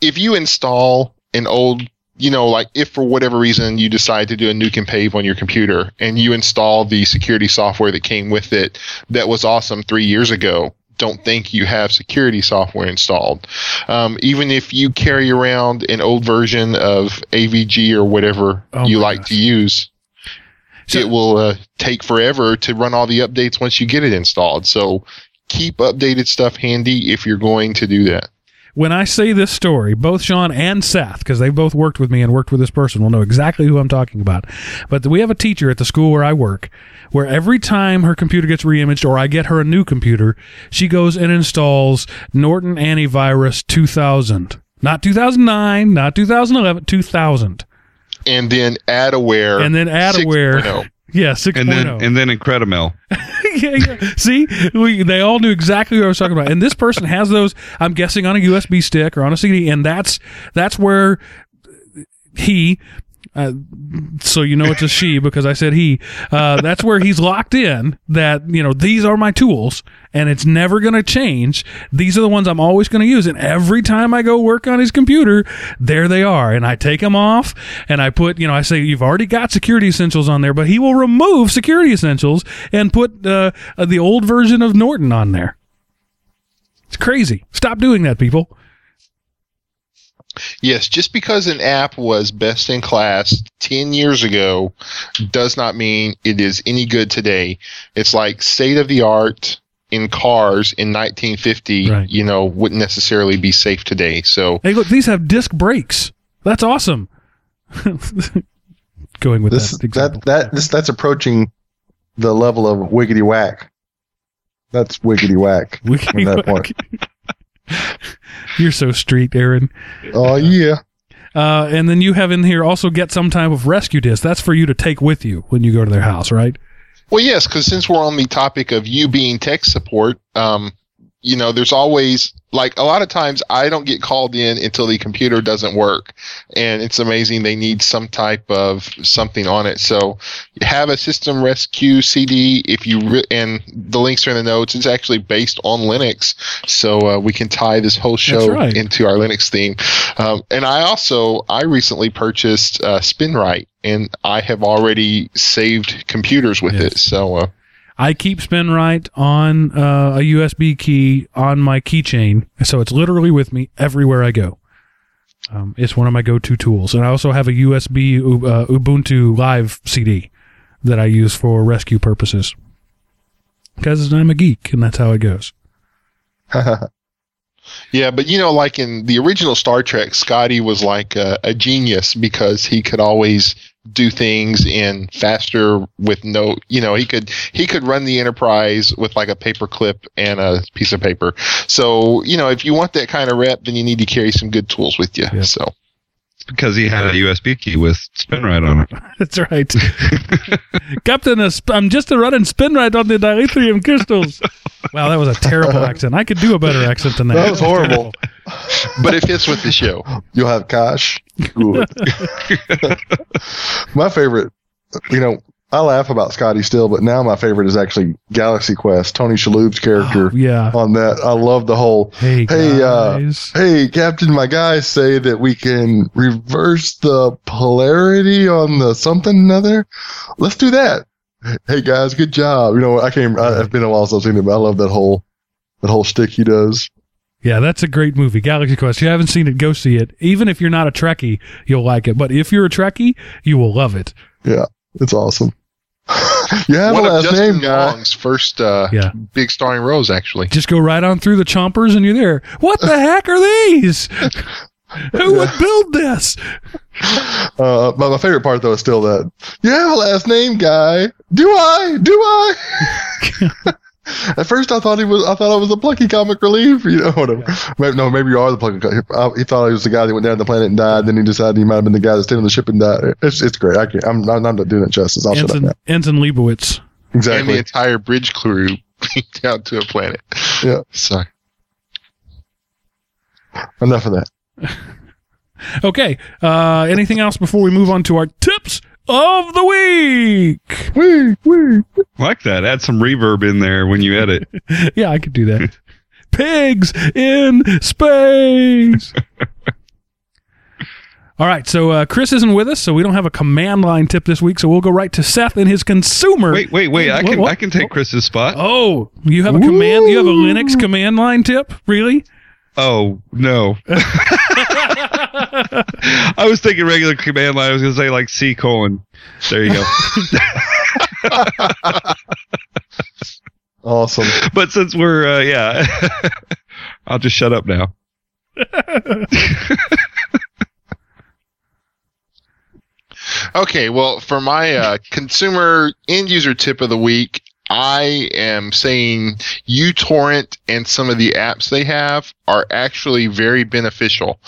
if you install an old you know, like if for whatever reason you decide to do a nuke and pave on your computer and you install the security software that came with it that was awesome three years ago, don't think you have security software installed. Um, even if you carry around an old version of AVG or whatever Oh you like gosh. to use, So- it will uh, take forever to run all the updates once you get it installed. So keep updated stuff handy if you're going to do that. when I say this story, both Sean and Seth, because they've both worked with me and worked with this person, will know exactly who I'm talking about. But we have a teacher at the school where I work, where every time her computer gets reimaged or I get her a new computer, she goes and installs Norton Antivirus 2000. Not 2009, not 2011, 2000. And then Ad-Aware. And then Ad-Aware. 6.0. Yeah, oh. 6.0. And then oh. and then IncrediMail. yeah, yeah. See, we, they all knew exactly what I was talking about. And this person has those. I'm guessing on a USB stick or on a CD, and that's that's where he. Uh, so you know it's a she because I said he. Uh, that's where he's locked in. That you know these are my tools, and it's never going to change. These are the ones I'm always going to use. And every time I go work on his computer, there they are. And I take them off, and I put you know I say you've already got security essentials on there, but he will remove security essentials and put uh, the old version of Norton on there. It's crazy. Stop doing that, people. Yes, just because an app was best in class 10 years ago does not mean it is any good today. It's like state of the art in cars in 1950, Right. you know, wouldn't necessarily be safe today. So, Hey, look, these have disc brakes. That's awesome. Going with This that example. that that this that's approaching the level of wiggity whack. That's wiggity whack. We from that point. You're so street, Aaron. Oh yeah. Uh, and then you have in here also get some type of rescue disc. That's for you to take with you when you go to their house, right? well, yes, because since we're on the topic of you being tech support, um, you know, there's always like a lot of times I don't get called in until the computer doesn't work, and it's amazing they need some type of something on it. So have a system rescue CD if you re- and the links are in the notes. It's actually based on Linux, so uh, we can tie this whole show right. into our Linux theme. Um, and I also I recently purchased uh, SpinRite, and I have already saved computers with Yes. it. So. Uh, I keep SpinRite on uh, a USB key on my keychain, so it's literally with me everywhere I go. Um, it's one of my go-to tools, and I also have a USB uh, Ubuntu Live CD that I use for rescue purposes. Because I'm a geek, and that's how it goes. Yeah, but you know, like in the original Star Trek, Scotty was like a, a genius because he could always do things in faster with no, you know, he could he could run the Enterprise with like a paper clip and a piece of paper. So you know, if you want that kind of rep, then you need to carry some good tools with you. Yeah. So because he had a USB key with SpinRite on it. That's right. Captain, sp- I'm just a running SpinRite on the dilithium crystals. Wow, that was a terrible accent. I could do a better accent than that. That was horrible. but it fits with the show. You'll have cash. Good. my favorite, you know, I laugh about Scotty still, but now my favorite is actually Galaxy Quest. Tony Shalhoub's character Oh, yeah. on that. I love the whole. Hey, Hey, uh, guys. Hey, Captain, my guys say that we can reverse the polarity on the something another. Let's do that. Hey guys, good job. You know, I came. I, it's been a while since I've seen it, but I love that whole that whole stick he does. Yeah, that's a great movie, Galaxy Quest. If you haven't seen it, go see it. Even if you're not a Trekkie, you'll like it. But if you're a Trekkie, you will love it. Yeah, it's awesome. you have One a of last Justin name, guy. Long's first uh, Yeah. big starring roles, actually. Just go right on through the chompers and you're there. What the heck are these? Who would build this? Uh, but my favorite part though is still that you have a last name, guy. Do I? Do I? At first, I thought he was. I thought I was a plucky comic relief. You know, whatever. Maybe, no, maybe you are the plucky. co- uh, He thought he was the guy that went down to the planet and died. Then he decided he might have been the guy that stayed on the ship and died. It's it's great. I can't. I'm, I'm not doing it justice. I'll shut up Ensign, now. Ensign Leibowitz. Exactly. And the entire bridge crew down to a planet. Yeah. Sorry. Enough of that. Okay. Uh, anything else before we move on to our tips of the week? Wee wee. like that. Add some reverb in there when you edit. Yeah, I could do that. Pigs in space. All right, so uh, Chris isn't with us, so we don't have a command line tip this week. So we'll go right to Seth and his consumer. Wait, wait, wait! I What- can what? I can take Chris's spot. Oh, you have a command. You have a Linux command line tip, really? Oh no! I was thinking regular command line. I was gonna say like C colon. There you go. Awesome. but since we're uh, yeah, I'll just shut up now. Okay, well, for my uh, consumer end user tip of the week, I am saying uTorrent and some of the apps they have are actually very beneficial.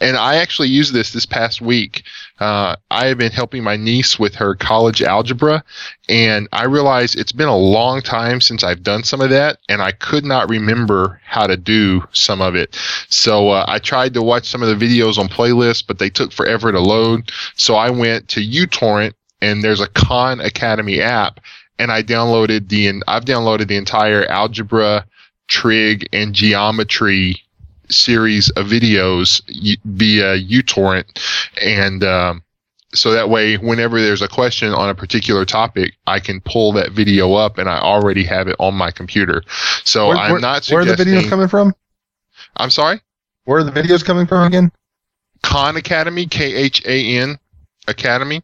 And I actually used this this past week. Uh, I have been helping my niece with her college algebra, and I realized it's been a long time since I've done some of that, and I could not remember how to do some of it. So uh, I tried to watch some of the videos on playlists, but they took forever to load. So I went to uTorrent, and there's a Khan Academy app, and I downloaded the I've downloaded the entire algebra, trig, and geometry series of videos via uTorrent, and um, so that way, whenever there's a question on a particular topic, I can pull that video up, and I already have it on my computer. So Where, I'm not where are the videos coming from? I'm sorry. Where are the videos coming from again? Khan Academy, K H A N Academy.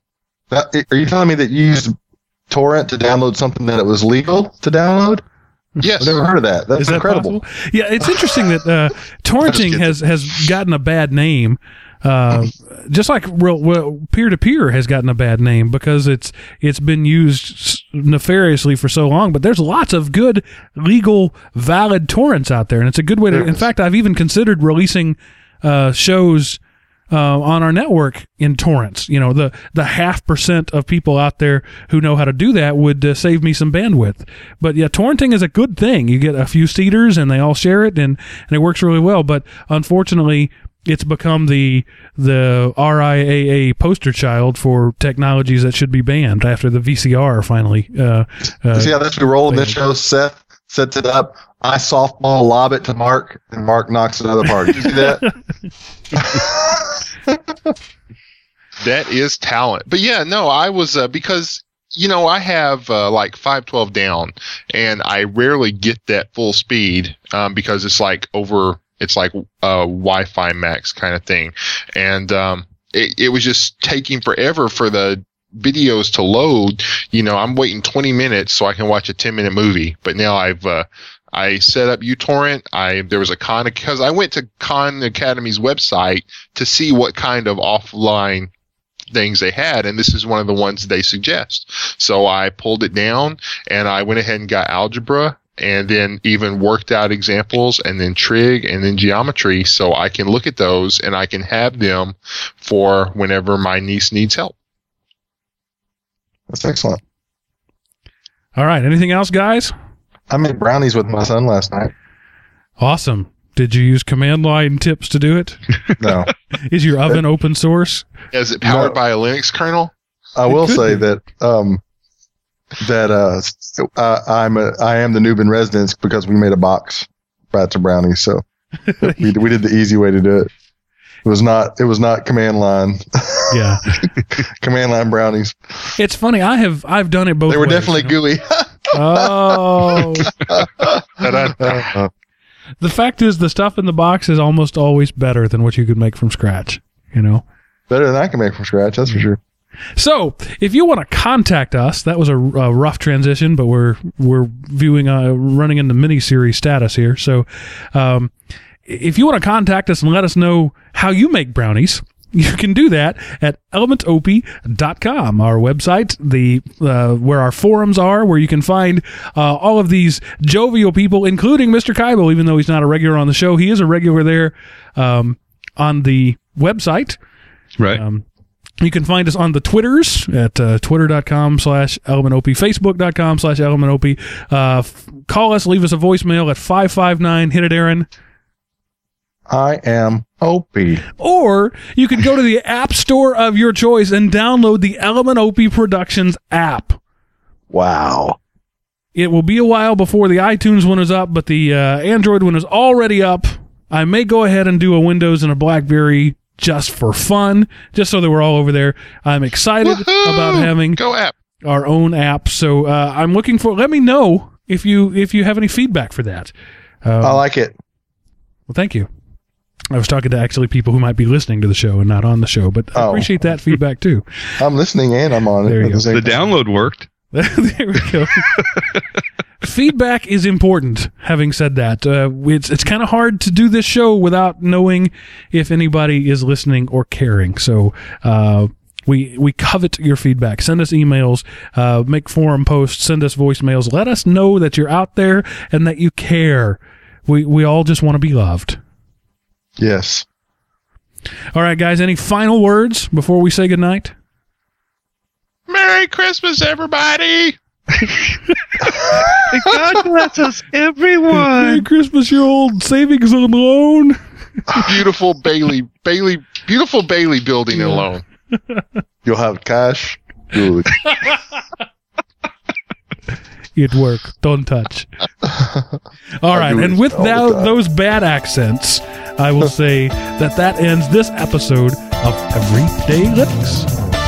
That, are you telling me that you used torrent to download something that it was legal to download? Yes. I've never heard of that. That's that incredible. possible? Yeah, it's interesting that uh, torrenting has has gotten a bad name. Uh, just like real well, peer-to-peer has gotten a bad name because it's it's been used nefariously for so long. But there's lots of good, legal, valid torrents out there, and it's a good way to. In fact, I've even considered releasing uh, shows uh, on our network in torrents. You know, the the half percent of people out there who know how to do that would uh, save me some bandwidth. But yeah, torrenting is a good thing. You get a few seeders and they all share it, and and it works really well. But unfortunately. It's become the the RIAA poster child for technologies that should be banned after the VCR finally. Uh, uh, See how this we roll in this show? Seth sets it up. I softball lob it to Mark, and Mark knocks it out of the park. Did you see that? That is talent. But yeah, no, I was uh, because you know I have uh, like 512 down, and I rarely get that full speed um, because it's like over. It's like uh, Wi-Fi max kind of thing, and um, it, it was just taking forever for the videos to load. You know, I'm waiting 20 minutes so I can watch a 10 minute movie, but now I've uh, I set up uTorrent. I there was a Khan because I went to Khan Academy's website to see what kind of offline things they had, and this is one of the ones they suggest. So I pulled it down and I went ahead and got algebra and then even worked out examples and then trig and then geometry so I can look at those and I can have them for whenever my niece needs help. That's excellent. all right. Anything else, guys? I made brownies with my son last night. Awesome. Did you use command line tips to do it? No, Is your oven open source? Is it powered No. by a Linux kernel? I will say be. that um, that uh, s- uh, I'm a I am the noob in residence because we made a box batch of brownies. So we we did the easy way to do it. It was not it was not command line Yeah. command line brownies. It's funny. I have I've done it both. They were ways, definitely you know? gooey. Oh, the fact is, the stuff in the box is almost always better than what you could make from scratch. You know. Better than I can make from scratch, that's for sure. So, if you want to contact us, that was a, a rough transition, but we're we're viewing uh, running into mini series status here. So, um, if you want to contact us and let us know how you make brownies, you can do that at elementop.com, our website, the uh, where our forums are, where you can find uh, all of these jovial people, including Mr. Kybel, even though he's not a regular on the show, he is a regular there um, on the website. Right. Um, you can find us on the Twitters at uh, twitter.com slash elementop, facebook.com slash elementop. Uh, f- call us, leave us a voicemail at 559, hit it, Aaron. I am Opie. Or you can go to the app store of your choice and download the Element OP Productions app. Wow. It will be a while before the iTunes one is up, but the uh, Android one is already up. I may go ahead and do a Windows and a BlackBerry just for fun, just so that we're all over there. I'm excited Woohoo! about having Go app. our own app. So uh, I'm looking for. Let me know if you if you have any feedback for that. Um, I like it. well, thank you. I was talking to actually people who might be listening to the show and not on the show, but I Oh. appreciate that feedback too. I'm listening and I'm on There it. you at go. same The download worked. there we go. Feedback is important. Having said that, uh, it's it's kind of hard to do this show without knowing if anybody is listening or caring. So. Uh, we, we covet your feedback. Send us emails, uh, make forum posts, send us voicemails. Let us know that you're out there and that you care. We, we all just want to be loved. Yes. All right, guys, any final words before we say goodnight? Merry Christmas, everybody! God bless us, everyone. Merry. Christmas, your old savings and loan. Beautiful Bailey, Bailey, beautiful Bailey building Yeah. alone. You'll have cash. Good. It work. Don't touch. All right, and it with those bad accents, I will say that that ends this episode of Everyday Linux.